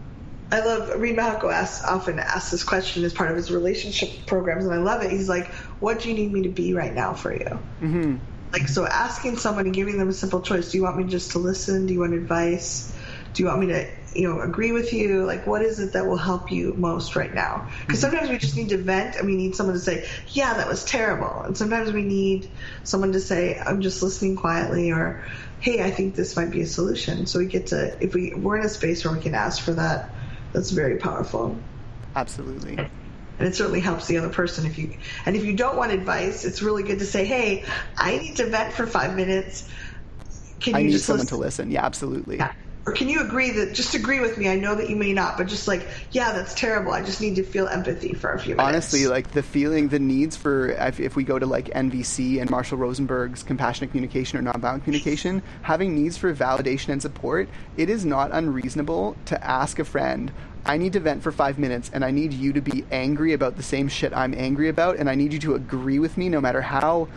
I love Reid Mihalko asks often asks this question as part of his relationship programs, and I love it. He's like, "What do you need me to be right now for you?" Mm-hmm. Like, so asking someone and giving them a simple choice do you want me just to listen? Do you want advice? Do you want me to, you know, agree with you? Like, what is it that will help you most right now? Because mm-hmm. sometimes we just need to vent and we need someone to say, yeah, that was terrible. And sometimes we need someone to say, I'm just listening quietly or, hey, I think this might be a solution. So we get to, if we, we're in a space where we can ask for that, that's very powerful. Absolutely and it certainly helps the other person if you and if you don't want advice it's really good to say hey i need to vent for five minutes can you I need just someone listen? to listen yeah absolutely yeah. or can you agree that just agree with me i know that you may not but just like yeah that's terrible i just need to feel empathy for a few minutes honestly like the feeling the needs for if, if we go to like nvc and marshall rosenberg's compassionate communication or nonviolent communication having needs for validation and support it is not unreasonable to ask a friend I need to vent for five minutes and I need you to be angry about the same shit I'm angry about and I need you to agree with me no matter how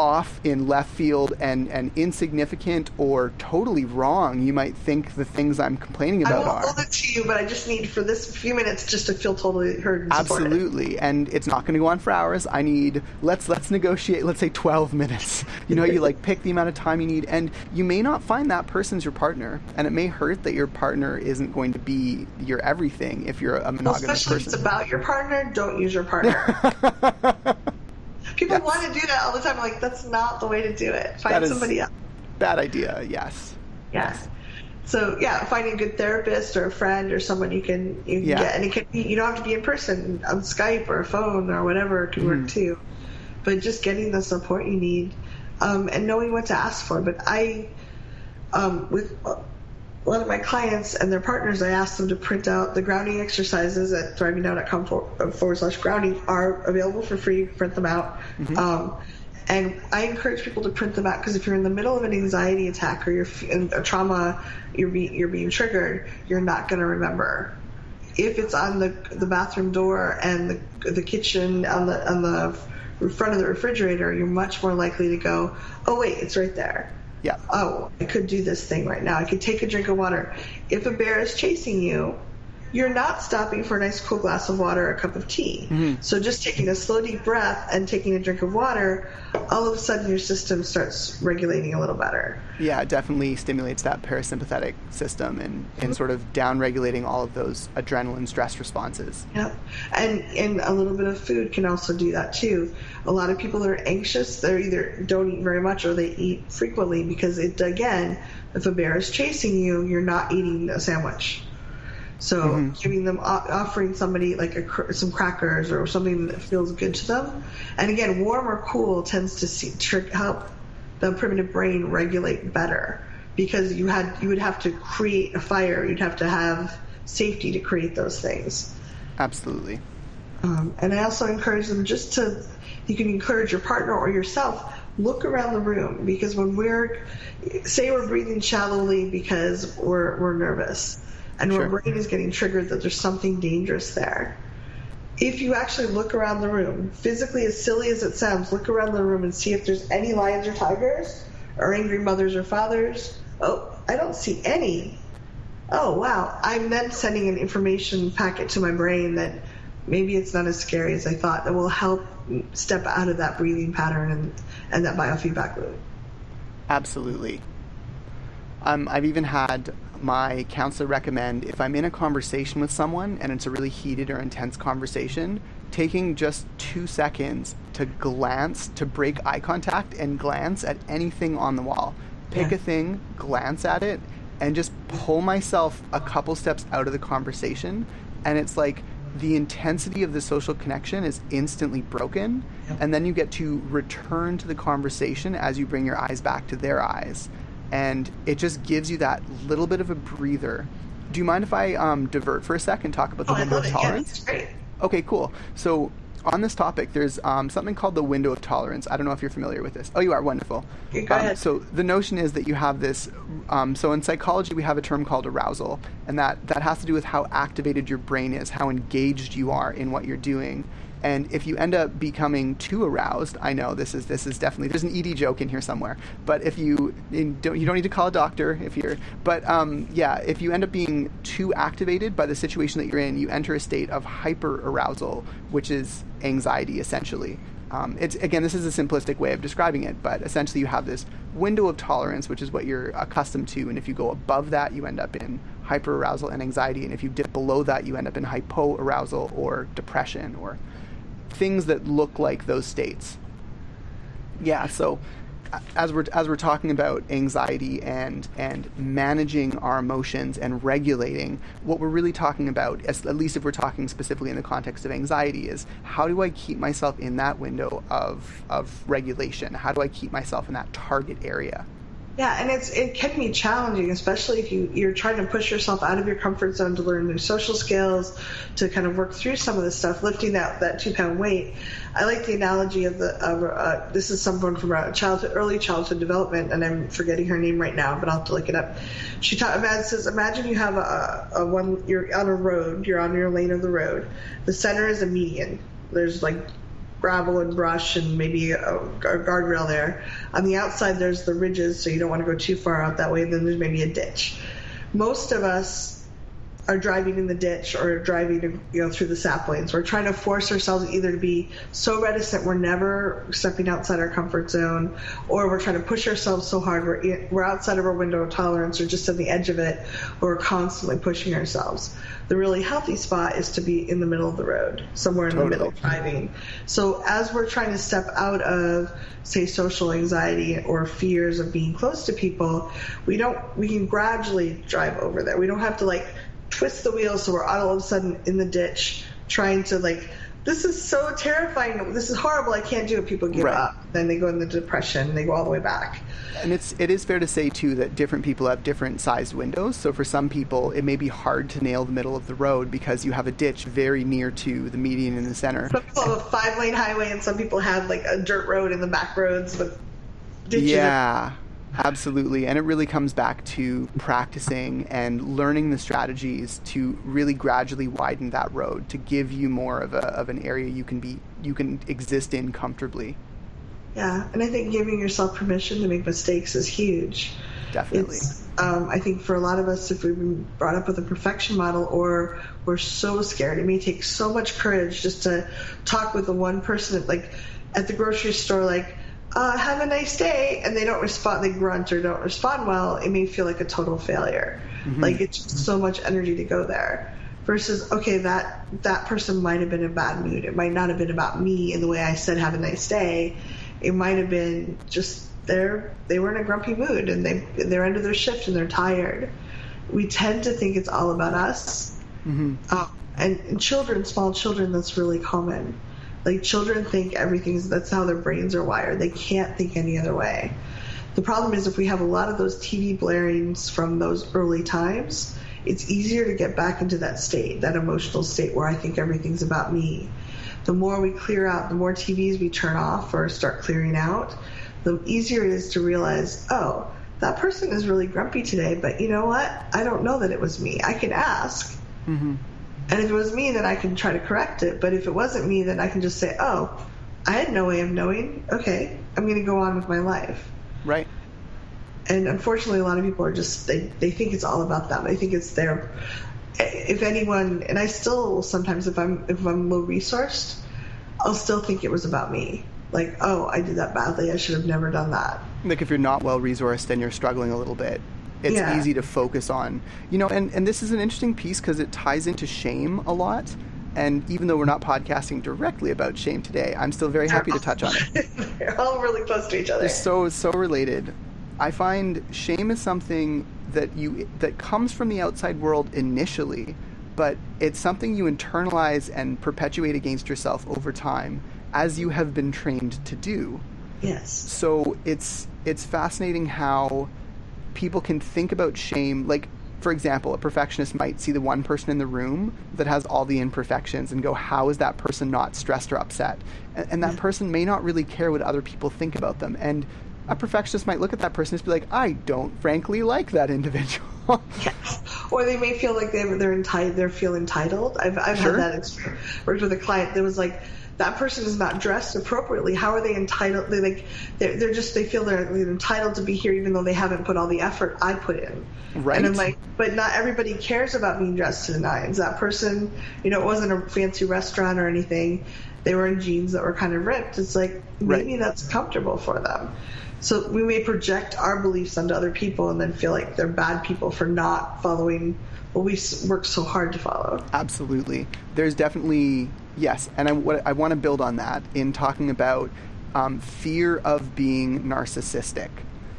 off in left field and, and insignificant or totally wrong you might think the things I'm complaining about I won't are. hold it to you, but I just need for this few minutes just to feel totally heard. And Absolutely, and it's not going to go on for hours. I need let's let's negotiate. Let's say 12 minutes. You know, you like pick the amount of time you need, and you may not find that person's your partner, and it may hurt that your partner isn't going to be your everything if you're a monogamous well, especially person. Especially it's about your partner. Don't use your partner. People yes. want to do that all the time. I'm like, that's not the way to do it. Find somebody else. Bad idea. Yes. Yes. So yeah, finding a good therapist or a friend or someone you can you can yeah. get, and it can be you don't have to be in person on Skype or a phone or whatever can mm. work too. But just getting the support you need, um, and knowing what to ask for. But I, um, with a lot of my clients and their partners, I ask them to print out the grounding exercises at thrivingnow.com uh, forward slash grounding are available for free. Print them out. Mm-hmm. Um, and I encourage people to print them out because if you're in the middle of an anxiety attack or you're in a trauma, you're being, you're being triggered, you're not going to remember. If it's on the the bathroom door and the the kitchen on the on the front of the refrigerator, you're much more likely to go, oh wait, it's right there. Yeah. Oh, I could do this thing right now. I could take a drink of water. If a bear is chasing you, you're not stopping for a nice cool glass of water or a cup of tea. Mm-hmm. So just taking a slow deep breath and taking a drink of water, all of a sudden your system starts regulating a little better. Yeah, it definitely stimulates that parasympathetic system and, and sort of down regulating all of those adrenaline stress responses. Yep. And and a little bit of food can also do that too. A lot of people that are anxious, they either don't eat very much or they eat frequently because it again, if a bear is chasing you, you're not eating a sandwich. So Mm-hmm. giving them offering somebody like a, some crackers or something that feels good to them, and again, warm or cool tends to see, trick, help the primitive brain regulate better because you had you would have to create a fire, you'd have to have safety to create those things. Absolutely. Um, and I also encourage them just to, you can encourage your partner or yourself, look around the room because when we're, say we're breathing shallowly because we're, we're nervous and Sure. our brain is getting triggered that there's something dangerous there. If you actually look around the room, physically as silly as it sounds, look around the room and see if there's any lions or tigers or angry mothers or fathers. Oh, I don't see any oh wow i'm then sending an information packet to my brain that maybe it's not as scary as i thought that will help step out of that breathing pattern and, and that biofeedback loop Absolutely. Um, I've even had my counselor recommend if I'm in a conversation with someone and it's a really heated or intense conversation, taking just two seconds to glance, to break eye contact and glance at anything on the wall. Pick Yeah. a thing, glance at it, and just pull myself a couple steps out of the conversation. And it's like the intensity of the social connection is instantly broken. Yep. And then you get to return to the conversation as you bring your eyes back to their eyes. And it just gives you that little bit of a breather. Do you mind if I um, divert for a second and talk about the oh window of yeah tolerance? great Okay, cool. So on this topic, there's um, something called the window of tolerance. I don't know if you're familiar with this. Oh, you are. Wonderful. Okay, go Um, ahead. So the notion is that you have this. Um, so in psychology, we have a term called arousal, and that that has to do with how activated your brain is, how engaged you are in what you're doing. And if you end up becoming too aroused, I know this is this is definitely there's an ED joke in here somewhere. But if you don't you don't need to call a doctor if you're. But um, yeah, if you end up being too activated by the situation that you're in, you enter a state of hyper arousal, which is anxiety essentially. Um, it's again, this is a simplistic way of describing it, but essentially you have this window of tolerance, which is what you're accustomed to, and if you go above that, you end up in hyperarousal and anxiety, and if you dip below that, you end up in hypoarousal or depression or things that look like those states. Yeah, so as we're as we're talking about anxiety and and managing our emotions and regulating, what we're really talking about, as, at least if we're talking specifically in the context of anxiety, is how do I keep myself in that window of of regulation? How do I keep myself in that target area? Yeah, and it's it can be challenging, especially if you you're trying to push yourself out of your comfort zone to learn new social skills, to kind of work through some of this stuff, lifting that that two pound weight. I like the analogy of the of uh, this is someone from childhood early childhood development, and I'm forgetting her name right now, but I'll have to look it up. She taught says imagine you have a, a one you're on a road, you're on your lane of the road. The center is a median. There's like gravel and brush and maybe a, a guardrail there. On the outside, there's the ridges, so you don't want to go too far out that way. Then there's maybe a ditch. Most of us are driving in the ditch or driving you know through the saplings. We're trying to force ourselves either to be so reticent we're never stepping outside our comfort zone, or we're trying to push ourselves so hard we're we're outside of our window of tolerance or just on the edge of it, or we're constantly pushing ourselves. The really healthy spot is to be in the middle of the road, somewhere in Totally. the middle, driving. So as we're trying to step out of say social anxiety or fears of being close to people, we don't we can gradually drive over there. We don't have to like twist the wheel so we're all of a sudden in the ditch trying to like this is so terrifying. This is horrible. I can't do it. People give Right. up. Then they go in the depression. They go all the way back. And it's it is fair to say too that different people have different sized windows. So for some people, it may be hard to nail the middle of the road because you have a ditch very near to the median in the center. Some people have a five lane highway, and some people have like a dirt road in the back roads with ditches. Yeah, absolutely. And it really comes back to practicing and learning the strategies to really gradually widen that road to give you more of a of an area you can be you can exist in comfortably. Yeah, and I think giving yourself permission to make mistakes is huge. Definitely. Um, I think for a lot of us, if we've been brought up with a perfection model or we're so scared, it may take so much courage just to talk with the one person, like at the grocery store, like, uh, have a nice day, and they don't respond, they grunt or don't respond well, it may feel like a total failure. Mm-hmm. Like it's just so much energy to go there. Versus, okay, that that person might have been in a bad mood. It might not have been about me in the way I said have a nice day. It might have been just they're they were in a grumpy mood and they they're under their shift and they're tired. We tend to think it's all about us. Mm-hmm. And, and children, small children, that's really common. Like children think everything's that's how their brains are wired. They can't think any other way. The problem is if we have a lot of those TV blarings from those early times, it's easier to get back into that state, that emotional state where I think everything's about me. The more we clear out, the more TVs we turn off or start clearing out, the easier it is to realize, oh, that person is really grumpy today, but you know what? I don't know that it was me. I can ask. Mm-hmm. And if it was me, then I can try to correct it. But if it wasn't me, then I can just say, oh, I had no way of knowing. Okay, I'm going to go on with my life. Right. And unfortunately, a lot of people are just, they, they think it's all about them. They think it's their, if anyone, and I still sometimes, if I'm, if I'm low resourced, I'll still think it was about me like, oh, I did that badly. I should have never done that. Like if you're not well resourced and you're struggling a little bit, it's yeah. easy to focus on, you know, and, and this is an interesting piece because it ties into shame a lot. And even though we're not podcasting directly about shame today, I'm still very happy to touch on it. They're all really close to each other. They're so so related. I find shame is something that you that comes from the outside world initially, but it's something you internalize and perpetuate against yourself over time as you have been trained to do. Yes. So it's it's fascinating how people can think about shame like for example, a perfectionist might see the one person in the room that has all the imperfections and go, How is that person not stressed or upset? And, and that mm-hmm. person may not really care what other people think about them. And a perfectionist might look at that person and be like, I don't frankly like that individual. yes. Or they may feel like they, they're entitled, they feel entitled. I've, I've sure. had that experience. Worked with a client that was like, that person is not dressed appropriately. How are they entitled? They like they're, they're just they feel they're, entitled to be here even though they haven't put all the effort I put in. Right. And I'm like, but not everybody cares about being dressed to the nines. That person, you know, it wasn't a fancy restaurant or anything. They were in jeans that were kind of ripped. It's like maybe right. that's comfortable for them. So we may project our beliefs onto other people and then feel like they're bad people for not following what we work so hard to follow. Absolutely. There's definitely Yes, and I, what, I want to build on that in talking about um, fear of being narcissistic.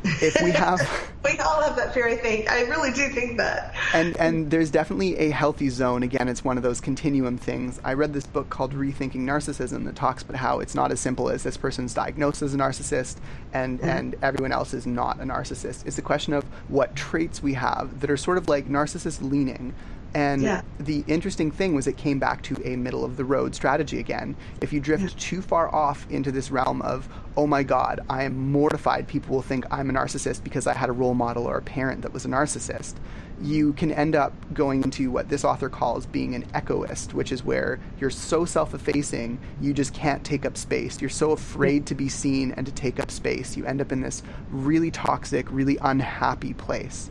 If we have, we all have that fear. I think I really do think that. And and there's definitely a healthy zone. Again, it's one of those continuum things. I read this book called Rethinking Narcissism that talks about how it's not as simple as this person's diagnosed as a narcissist and mm-hmm. and everyone else is not a narcissist. It's a question of what traits we have that are sort of like narcissist leaning and yeah. the interesting thing was it came back to a middle of the road strategy again. If you drift yeah. too far off into this realm of, oh my God, I am mortified people will think I'm a narcissist because I had a role model or a parent that was a narcissist, you can end up going into what this author calls being an echoist, which is where you're so self effacing, you just can't take up space. You're so afraid to be seen and to take up space. You end up in this really toxic, really unhappy place.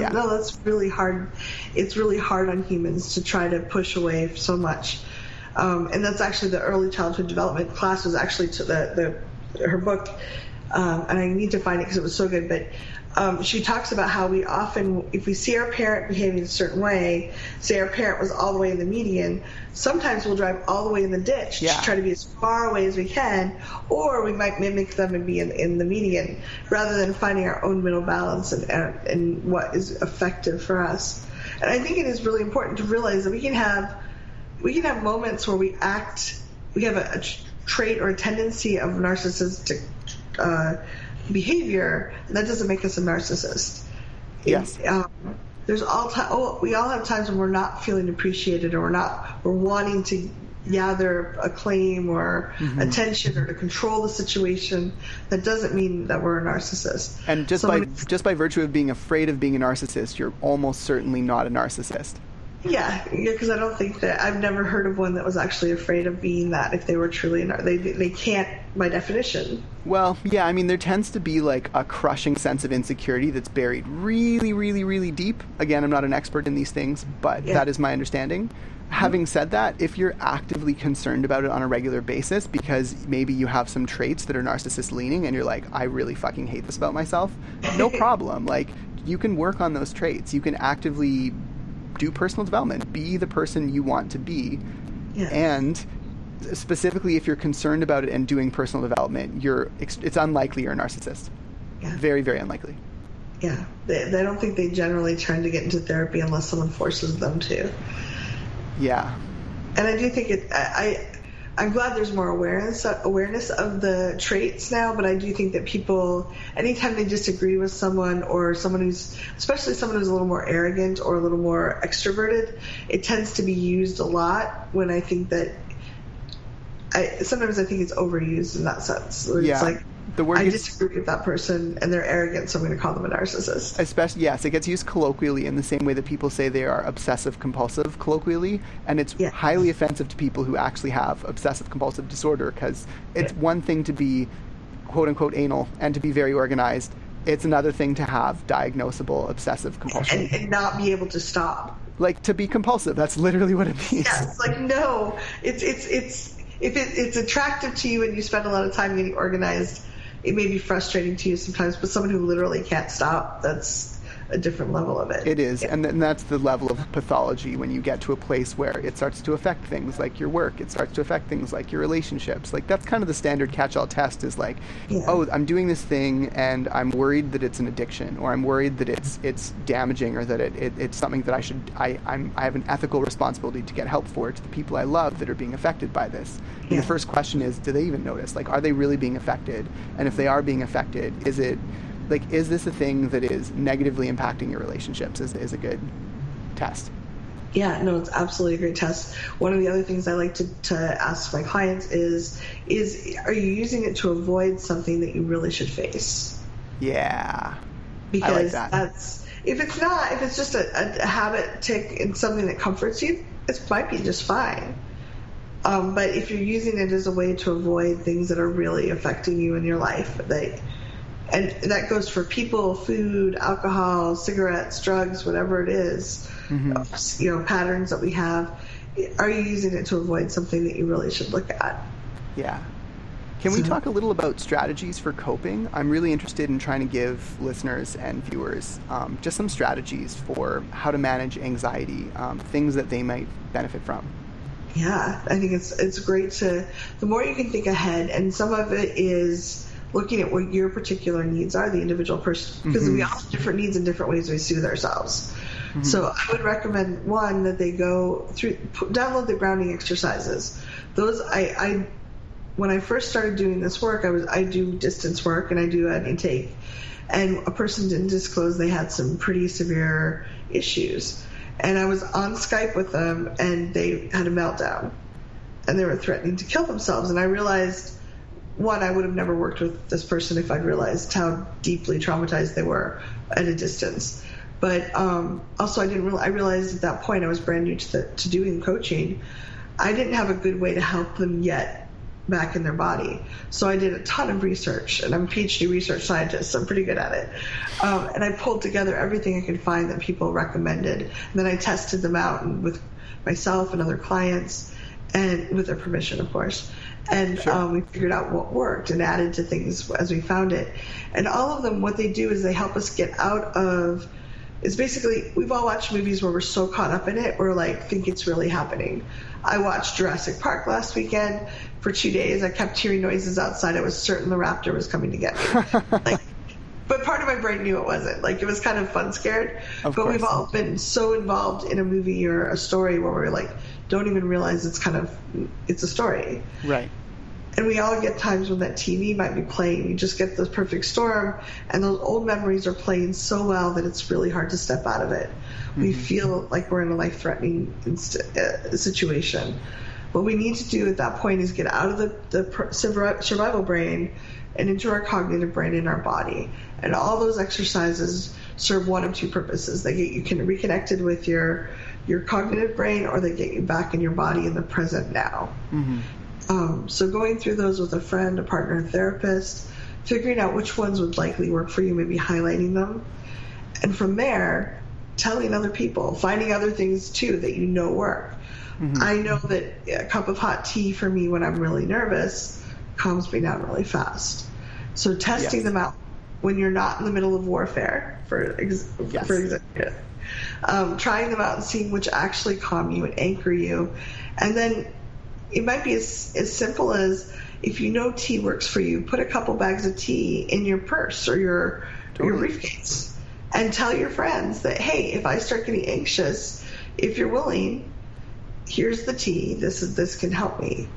Yeah. No, that's really hard. It's really hard on humans to try to push away so much. Um, and that's actually the early childhood development class was actually to the, the her book, um, and I need to find it because it was so good. But um, she talks about how we often, if we see our parent behaving a certain way, say our parent was all the way in the median, sometimes we'll drive all the way in the ditch yeah. to try to be as far away as we can, or we might mimic them and be in, in the median rather than finding our own middle balance and, and, what is effective for us. And I think it is really important to realize that we can have we can have moments where we act, we have a, a trait or a tendency of narcissistic. Uh, behavior, that doesn't make us a narcissist. Yes. Um, there's all time. Oh, we all have times when we're not feeling appreciated, or we're not. We're wanting to gather acclaim or mm-hmm. attention, or to control the situation. That doesn't mean that we're a narcissist. And just so by just by virtue of being afraid of being a narcissist, you're almost certainly not a narcissist. Yeah, yeah, because I don't think that I've never heard of one that was actually afraid of being that. If they were truly, nar- they they can't by definition. Well, yeah, I mean, there tends to be like a crushing sense of insecurity that's buried really, really, really deep. Again, I'm not an expert in these things, but Yeah. that is my understanding. Having mm-hmm. said that, if you're actively concerned about it on a regular basis because maybe you have some traits that are narcissist leaning and you're like, I really fucking hate this about myself, no problem. Like, you can work on those traits. You can actively do personal development, be the person you want to be. Yeah. And specifically, if you're concerned about it and doing personal development, you're it's unlikely you're a narcissist. Yeah. Very, very unlikely. Yeah, they, they don't think they generally turn to get into therapy unless someone forces them to. Yeah. And I do think it. I, I I'm glad there's more awareness awareness of the traits now, but I do think that people, anytime they disagree with someone or someone who's, especially someone who's a little more arrogant or a little more extroverted, it tends to be used a lot. When I think that, I sometimes I think it's overused in that sense. Where Yeah. It's like The word I gets, disagree with that person and they're arrogant, so I'm going to call them a narcissist. especially yes, it gets used colloquially in the same way that people say they are obsessive compulsive colloquially, and it's Yeah. highly offensive to people who actually have obsessive compulsive disorder because it's Yeah. one thing to be quote unquote anal and to be very organized. It's another thing to have diagnosable obsessive compulsion. And, and not be able to stop. like to be compulsive. That's literally what it means. Yes, like no, it's it's it's if it, it's attractive to you and you spend a lot of time getting organized, it may be frustrating to you sometimes. But someone who literally can't stop, that's a different level of it. It is, Yeah. and, th- and that's the level of pathology when you get to a place where it starts to affect things like your work. It starts to affect things like your relationships. Like that's kind of the standard catch-all test. Is like, Yeah. oh, I'm doing this thing, and I'm worried that it's an addiction, or I'm worried that it's it's damaging, or that it, it it's something that I should I I'm I have an ethical responsibility to get help for to the people I love that are being affected by this. And Yeah. the first question is, do they even notice? Like, are they really being affected? And if they are being affected, is it like is this a thing that is negatively impacting your relationships is, is a good test Yeah, no, it's absolutely a great test. One of the other things I like to, to ask my clients is is are you using it to avoid something that you really should face? yeah because that. that's if it's not if it's just a, a habit tic and something that comforts you it might be just fine um, but if you're using it as a way to avoid things that are really affecting you in your life that and that goes for people food alcohol cigarettes drugs whatever it is, Mhm. you know patterns that we have. Are you using it to avoid something that you really should look at? Yeah. Can we talk a little about strategies for coping? I'm really interested in trying to give listeners and viewers um, just some strategies for how to manage anxiety um, things that they might benefit from. Yeah, I think it's it's great to the more you can think ahead, and some of it is looking at what your particular needs are, the individual person, because we mm-hmm. all have different needs and different ways we soothe ourselves. Mm-hmm. So I would recommend one that they go through, download the grounding exercises. Those I, I when I first started doing this work, I was I do distance work and I do an intake, and a person didn't disclose they had some pretty severe issues, and I was on Skype with them and they had a meltdown, and they were threatening to kill themselves, and I realized. One, I would have never worked with this person if I'd realized how deeply traumatized they were at a distance. But um, also, I didn't. Real, I realized at that point I was brand new to the, to doing coaching. I didn't have a good way to help them yet back in their body. So I did a ton of research, and I'm a PhD research scientist, so I'm pretty good at it. Um, and I pulled together everything I could find that people recommended. And then I tested them out with myself and other clients, and with their permission, of course. And Sure. um, we figured out what worked and added to things as we found it. And all of them, what they do is they help us get out of it's basically we've all watched movies where we're so caught up in it we're like think it's really happening. I watched jurassic park last weekend. For two days i kept hearing noises outside. I was certain the raptor was coming to get me. Like, but part of my brain knew it wasn't. Like it was kind of fun scared. Of but we've all been so involved in a movie or a story where we're like don't even realize it's kind of it's a story. Right and we all get times when that TV might be playing. You just get the perfect storm, and those old memories are playing so well that it's really hard to step out of it. We feel like we're in a life threatening inst- uh, situation. What we need to do at that point is get out of the, the pr- survival brain and into our cognitive brain in our body. And all those exercises serve one of two purposes. They get you can reconnected with your your cognitive brain or they get you back in your body in the present now. Mm-hmm. Um, so going through those with a friend, a partner, a therapist, figuring out which ones would likely work for you, maybe highlighting them, and from there, telling other people, finding other things too that you know work. Mm-hmm. I know that a cup of hot tea for me when I'm really nervous calms me down really fast. So testing yes. them out when you're not in the middle of warfare, for ex- yes. for example, um, trying them out and seeing which actually calm you and anchor you, and then it might be as, as simple as if you know tea works for you, put a couple bags of tea in your purse or your totally. your briefcase, and tell your friends that hey, if I start getting anxious, if you're willing, here's the tea. This is this can help me.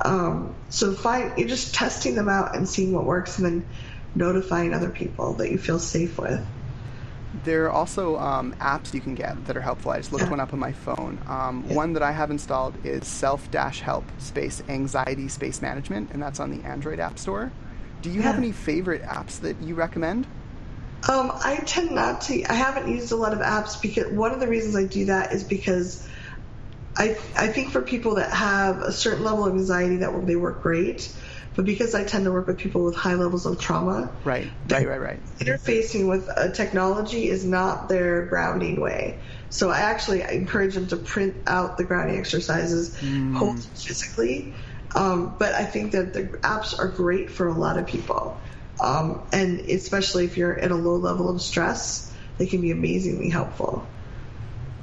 Um, so find you're just testing them out and seeing what works, and then notifying other people that you feel safe with. There are also um, apps you can get that are helpful. I just looked one up on my phone. Um, yeah. One that I have installed is Self Dash Help Space Anxiety Space Management, and that's on the Android App Store. Do you yeah. have any favorite apps that you recommend? Um, I tend not to. I haven't used a lot of apps because one of the reasons I do that is because I I think for people that have a certain level of anxiety that will they work great. But because I tend to work with people with high levels of trauma, right, right, right, right, interfacing with a technology is not their grounding way. So I actually encourage them to print out the grounding exercises, mm. hold physically. Um, but I think that the apps are great for a lot of people, um, and especially if you're at a low level of stress, they can be amazingly helpful.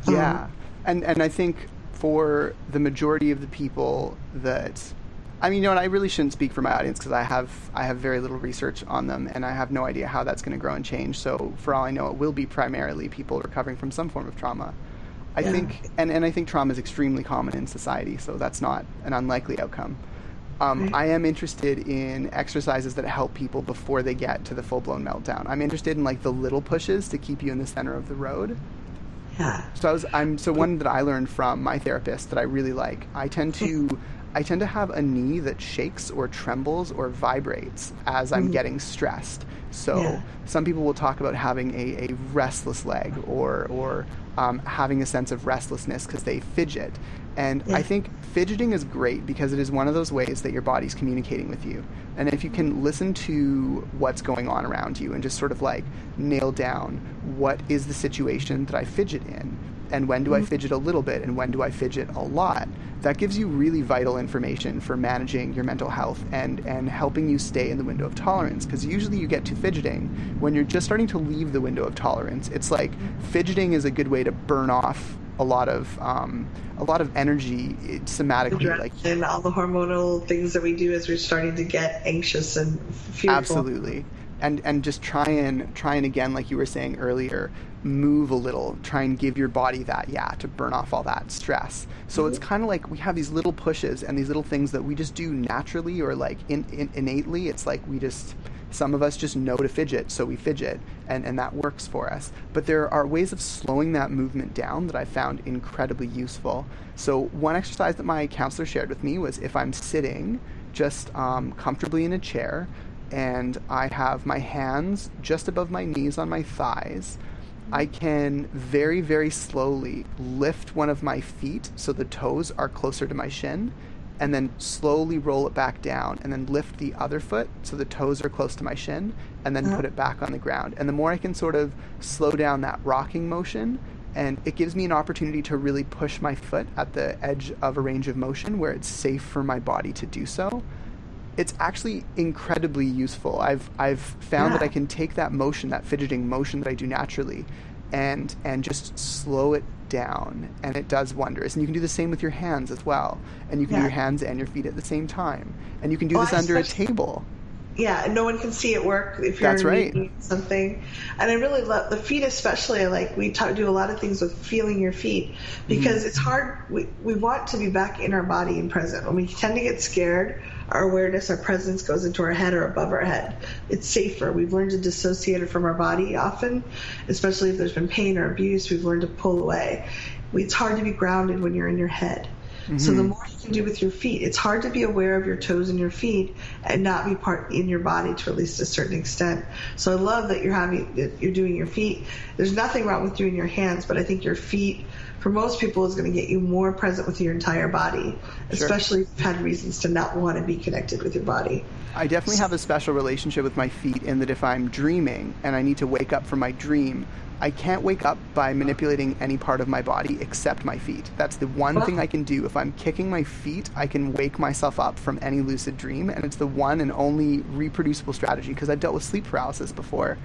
Yeah, um, and and I think for the majority of the people that I mean, you know, and I really shouldn't speak for my audience because I have I have very little research on them, and I have no idea how that's going to grow and change. So, for all I know, it will be primarily people recovering from some form of trauma. I yeah. think, and, and I think trauma is extremely common in society, so that's not an unlikely outcome. Um, right. I am interested in exercises that help people before they get to the full blown meltdown. I'm interested in like the little pushes to keep you in the center of the road. Yeah. So I was, I'm so one that I learned from my therapist that I really like. I tend to I tend to have a knee that shakes or trembles or vibrates as I'm mm. getting stressed. So yeah. some people will talk about having a, a restless leg or or um, having a sense of restlessness because they fidget. And yeah. I think fidgeting is great because it is one of those ways that your body's communicating with you. And if you can listen to what's going on around you and just sort of like nail down what is the situation that I fidget in, and when do I mm-hmm. fidget a little bit and when do I fidget a lot, that gives you really vital information for managing your mental health and, and helping you stay in the window of tolerance. Because usually you get to fidgeting when you're just starting to leave the window of tolerance. It's like fidgeting is a good way to burn off a lot of um, a lot of energy somatically, like and all the hormonal things that we do as we're starting to get anxious and fearful. Absolutely, and and just try and try and again, like you were saying earlier, move a little, try and give your body that, yeah, to burn off all that stress. So mm-hmm. it's kind of like we have these little pushes and these little things that we just do naturally or like in, in, innately. It's like we just, some of us just know to fidget, so we fidget, and, and that works for us. But there are ways of slowing that movement down that I found incredibly useful. So one exercise that my counselor shared with me was if I'm sitting just um, comfortably in a chair, and I have my hands just above my knees on my thighs. I can very, very slowly lift one of my feet so the toes are closer to my shin, and then slowly roll it back down, and then lift the other foot so the toes are close to my shin, and then uh-huh. put it back on the ground. And the more I can sort of slow down that rocking motion, and it gives me an opportunity to really push my foot at the edge of a range of motion where it's safe for my body to do so it's actually incredibly useful. I've I've found yeah. that I can take that motion, that fidgeting motion that I do naturally, and and just slow it down, and it does wonders. And you can do the same with your hands as well, and you can yeah. do your hands and your feet at the same time, and you can do well, this under a table. Yeah, no one can see it work if you're That's right. something. And I really love the feet, especially. I like we talk, do a lot of things with feeling your feet because mm-hmm. it's hard. We we want to be back in our body and present. When we tend to get scared our awareness, our presence goes into our head or above our head. It's safer. We've learned to dissociate it from our body often, especially if there's been pain or abuse. We've learned to pull away. It's hard to be grounded when you're in your head. Mm-hmm. So the mm-hmm. more you can do with your feet, it's hard to be aware of your toes and your feet and not be part in your body to at least a certain extent. So I love that you're having that you're doing your feet. There's nothing wrong with doing your hands, but I think your feet for most people is going to get you more present with your entire body, especially if you've had reasons to not want to be connected with your body. I definitely have a special relationship with my feet in that if I'm dreaming and I need to wake up from my dream, I can't wake up by manipulating any part of my body except my feet. That's the one thing I can do. If I'm kicking my feet, I can wake myself up from any lucid dream, and it's the one and only reproducible strategy because I've dealt with sleep paralysis before.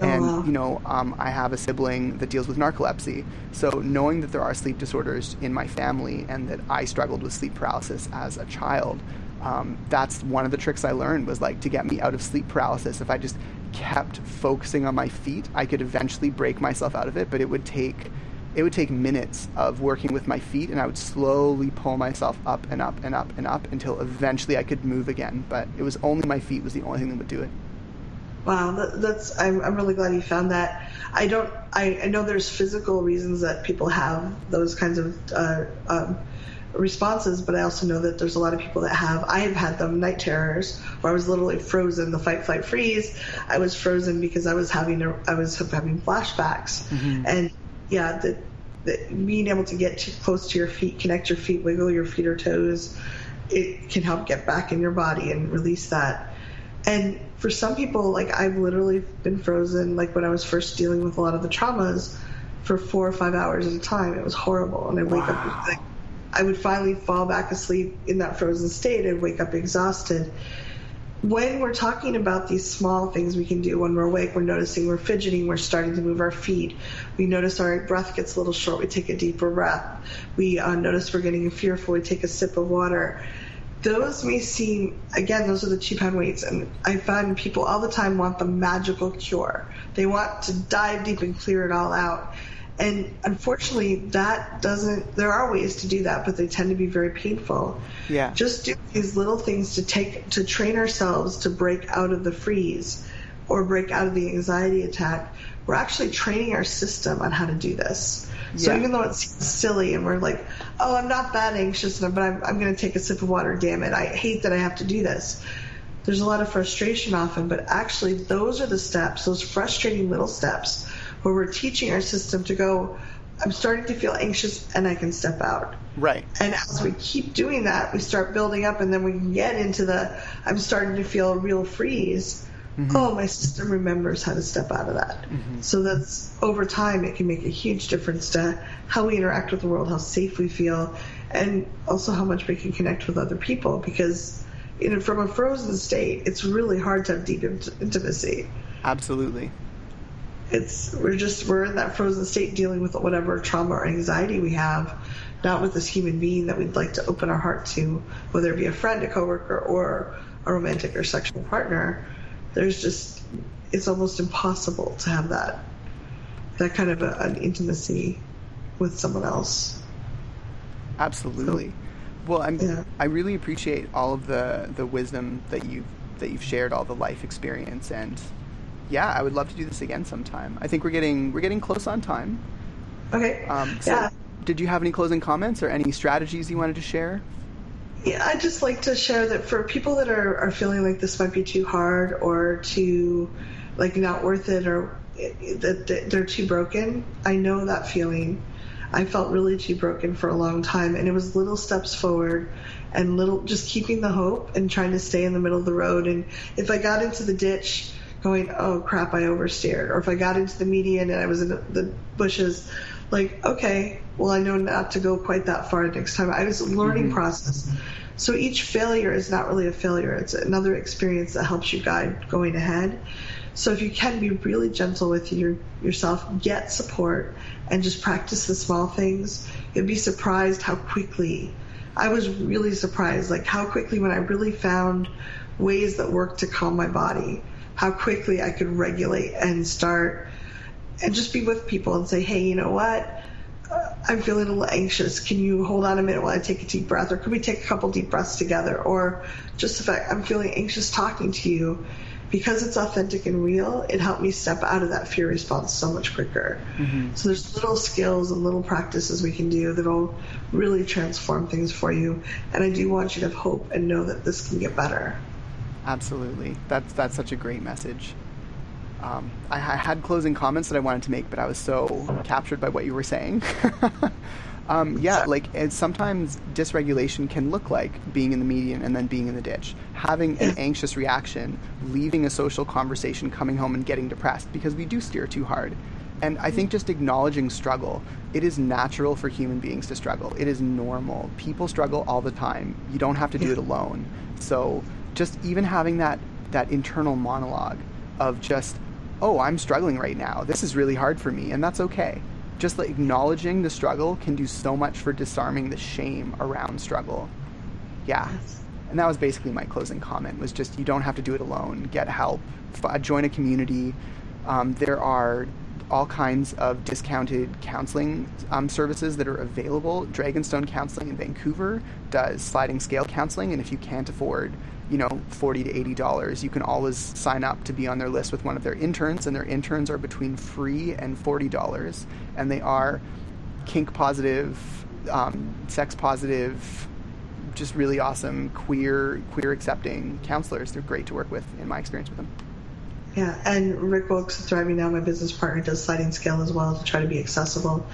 Oh, And, wow. you know, um, I have a sibling that deals with narcolepsy. So, knowing that there are sleep disorders in my family and that I struggled with sleep paralysis as a child, um, that's one of the tricks I learned was like to get me out of sleep paralysis. If I just kept focusing on my feet, I could eventually break myself out of it, but it would take it would take minutes of working with my feet and I would slowly pull myself up and up and up and up until eventually I could move again. But it was only my feet was the only thing that would do it. Wow, that, that's I'm I'm really glad you found that. I don't I, I know there's physical reasons that people have those kinds of uh, um, responses, but I also know that there's a lot of people that have. I have had them night terrors where I was literally frozen, the fight, flight, freeze. I was frozen because I was having a, I was having flashbacks, and yeah, the, the being able to get too close to your feet, connect your feet, wiggle your feet or toes, it can help get back in your body and release that. And for some people, like I've literally been frozen, like when I was first dealing with a lot of the traumas, for four or five hours at a time. It was horrible, and I wake Wow. up like I would finally fall back asleep in that frozen state and wake up exhausted. When we're talking about these small things we can do when we're awake, we're noticing we're fidgeting, we're starting to move our feet. We notice our breath gets a little short, we take a deeper breath. We uh, notice we're getting fearful, we take a sip of water those may seem again those are the two pound weights and i find people all the time want the magical cure. They want to dive deep and clear it all out. And unfortunately that doesn't there are ways to do that but they tend to be very painful. Yeah. just do these little things to take to train ourselves to break out of the freeze or break out of the anxiety attack. We're actually training our system on how to do this so Yeah. even though it seems silly and we're like oh i'm not that anxious but i'm, I'm going to take a sip of water damn it i hate that i have to do this there's a lot of frustration often but actually those are the steps those frustrating little steps where we're teaching our system to go i'm starting to feel anxious and i can step out Right. and as we keep doing that, we start building up, and then we can get into the I'm starting to feel a real freeze. Mm-hmm. Oh, my system remembers how to step out of that. Mm-hmm. So that's over time, it can make a huge difference to how we interact with the world, how safe we feel, and also how much we can connect with other people. Because you know, from a frozen state, it's really hard to have deep int- intimacy Absolutely. it's we're just we're in that frozen state dealing with whatever trauma or anxiety we have not with this human being that we'd like to open our heart to whether it be a friend a coworker or a romantic or sexual partner there's just it's almost impossible to have that that kind of a, an intimacy with someone else Absolutely. Well, I'm, Yeah. I really appreciate all of the, the wisdom that you've that you've shared, all the life experience, and yeah, I would love to do this again sometime. I think we're getting we're getting close on time. okay Um, so yeah did you have any closing comments or any strategies you wanted to share? Yeah, I'd just like to share that for people that are, are feeling like this might be too hard or too, like, not worth it or that they're too broken, I know that feeling. I felt really too broken for a long time, and it was little steps forward and little just keeping the hope and trying to stay in the middle of the road. And if I got into the ditch, going, oh crap, I oversteered, or if I got into the median and I was in the bushes, like, okay, well, I know not to go quite that far next time. I was a mm-hmm. learning process. So each failure is not really a failure, it's another experience that helps you guide going ahead. So if you can be really gentle with your, yourself, get support, and just practice the small things, you'd be surprised how quickly. I was really surprised, like how quickly when I really found ways that worked to calm my body, how quickly I could regulate and start and just be with people and say, hey, you know what? Uh, I'm feeling a little anxious. Can you hold on a minute while I take a deep breath? Or could we take a couple deep breaths together? Or just the fact I'm feeling anxious talking to you. Because it's authentic and real, it helped me step out of that fear response so much quicker. So there's little skills and little practices we can do that'll really transform things for you. And I do want you to have hope and know that this can get better. Absolutely. That's that's such a great message. Um, I, I, had closing comments that I wanted to make, but I was so captured by what you were saying. um, yeah, like sometimes dysregulation can look like being in the median and then being in the ditch, having an anxious reaction, leaving a social conversation, coming home and getting depressed because we do steer too hard. And I think just acknowledging struggle, it is natural for human beings to struggle. It is normal. People struggle all the time. You don't have to do it alone. So just even having that that internal monologue of just, oh, I'm struggling right now. This is really hard for me, and that's okay. Just like acknowledging the struggle can do so much for disarming the shame around struggle. Yeah. And that was basically my closing comment was just you don't have to do it alone. Get help. Join a community. Um, there are all kinds of discounted counseling um, services that are available. Dragonstone Counseling in Vancouver does sliding scale counseling, and if you can't afford, you know, forty to eighty dollars, you can always sign up to be on their list with one of their interns, and their interns are between free and forty dollars, and they are kink positive, um, sex positive, just really awesome queer queer accepting counselors. They're great to work with in my experience with them. Yeah, and Rick Wilkes is Thriving Now, my business partner, does sliding scale as well to try to be accessible.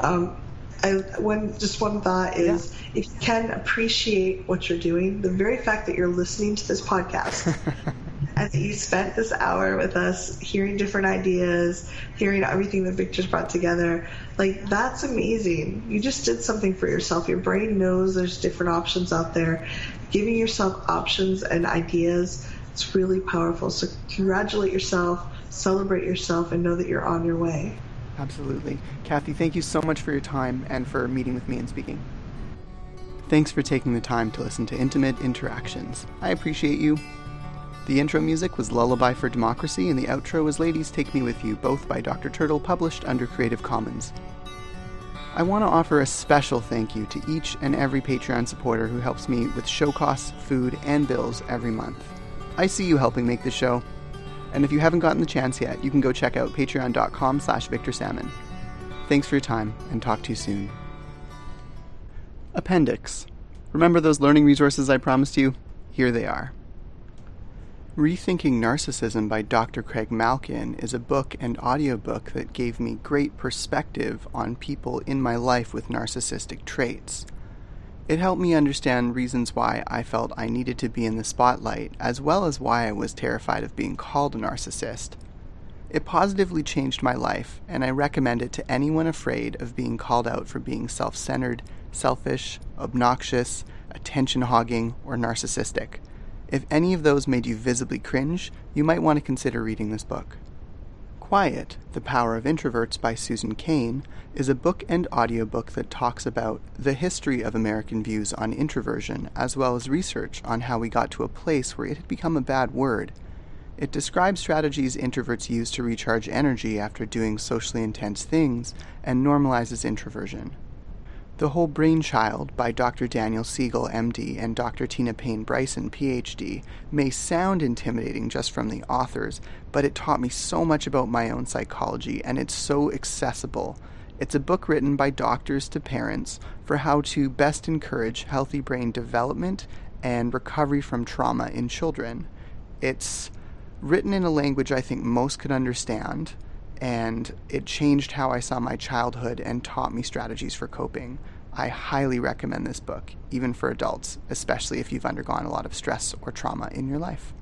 Um, I, one just one thought is yeah. if you can appreciate what you're doing, the very fact that you're listening to this podcast and that you spent this hour with us hearing different ideas, hearing everything that Victor's brought together, like that's amazing. You just did something for yourself. Your brain knows there's different options out there. Giving yourself options and ideas it's really powerful. So congratulate yourself, celebrate yourself, and know that you're on your way. Absolutely. Kathy, thank you so much for your time and for meeting with me and speaking. Thanks for taking the time to listen to Intimate Interactions. I appreciate you. The intro music was Lullaby for Democracy, and the outro was Ladies Take Me With You, both by Dr. Turtle, published under Creative Commons. I want to offer a special thank you to each and every Patreon supporter who helps me with show costs, food, and bills every month. I see you helping make this show. And if you haven't gotten the chance yet, you can go check out patreon.com slash victorsalmon. Thanks for your time, and talk to you soon. Appendix. Remember those learning resources I promised you? Here they are. Rethinking Narcissism by Dr. Craig Malkin is a book and audiobook that gave me great perspective on people in my life with narcissistic traits. It helped me understand reasons why I felt I needed to be in the spotlight, as well as why I was terrified of being called a narcissist. It positively changed my life, and I recommend it to anyone afraid of being called out for being self centered, selfish, obnoxious, attention hogging, or narcissistic. If any of those made you visibly cringe, you might want to consider reading this book. Quiet, The Power of Introverts by Susan Cain is a book and audiobook that talks about the history of American views on introversion, as well as research on how we got to a place where it had become a bad word. It describes strategies introverts use to recharge energy after doing socially intense things and normalizes introversion. The Whole-Brain Child by Dr. Daniel Siegel, MD, and Dr. Tina Payne Bryson, PhD, may sound intimidating just from the authors, but it taught me so much about my own psychology, and it's so accessible. It's a book written by doctors to parents for how to best encourage healthy brain development and recovery from trauma in children. It's written in a language I think most could understand and it changed how I saw my childhood and taught me strategies for coping. I highly recommend this book, even for adults, especially if you've undergone a lot of stress or trauma in your life.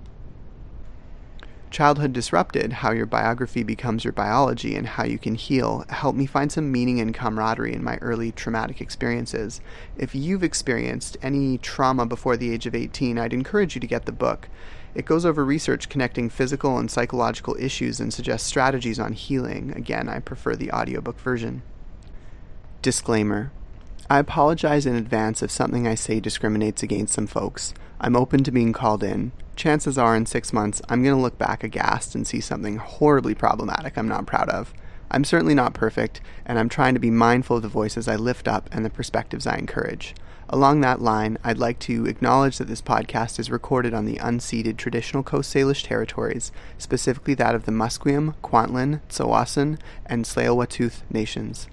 Childhood Disrupted How Your Biography Becomes Your Biology and How You Can Heal helped me find some meaning and camaraderie in my early traumatic experiences. If you've experienced any trauma before the age of 18, I'd encourage you to get the book. It goes over research connecting physical and psychological issues and suggests strategies on healing. Again, I prefer the audiobook version. Disclaimer I apologize in advance if something I say discriminates against some folks. I'm open to being called in. Chances are, in six months, I'm going to look back aghast and see something horribly problematic I'm not proud of. I'm certainly not perfect, and I'm trying to be mindful of the voices I lift up and the perspectives I encourage. Along that line, I'd like to acknowledge that this podcast is recorded on the unceded traditional Coast Salish territories, specifically that of the Musqueam, Kwantlen, Tsawwassen, and tsleil nations.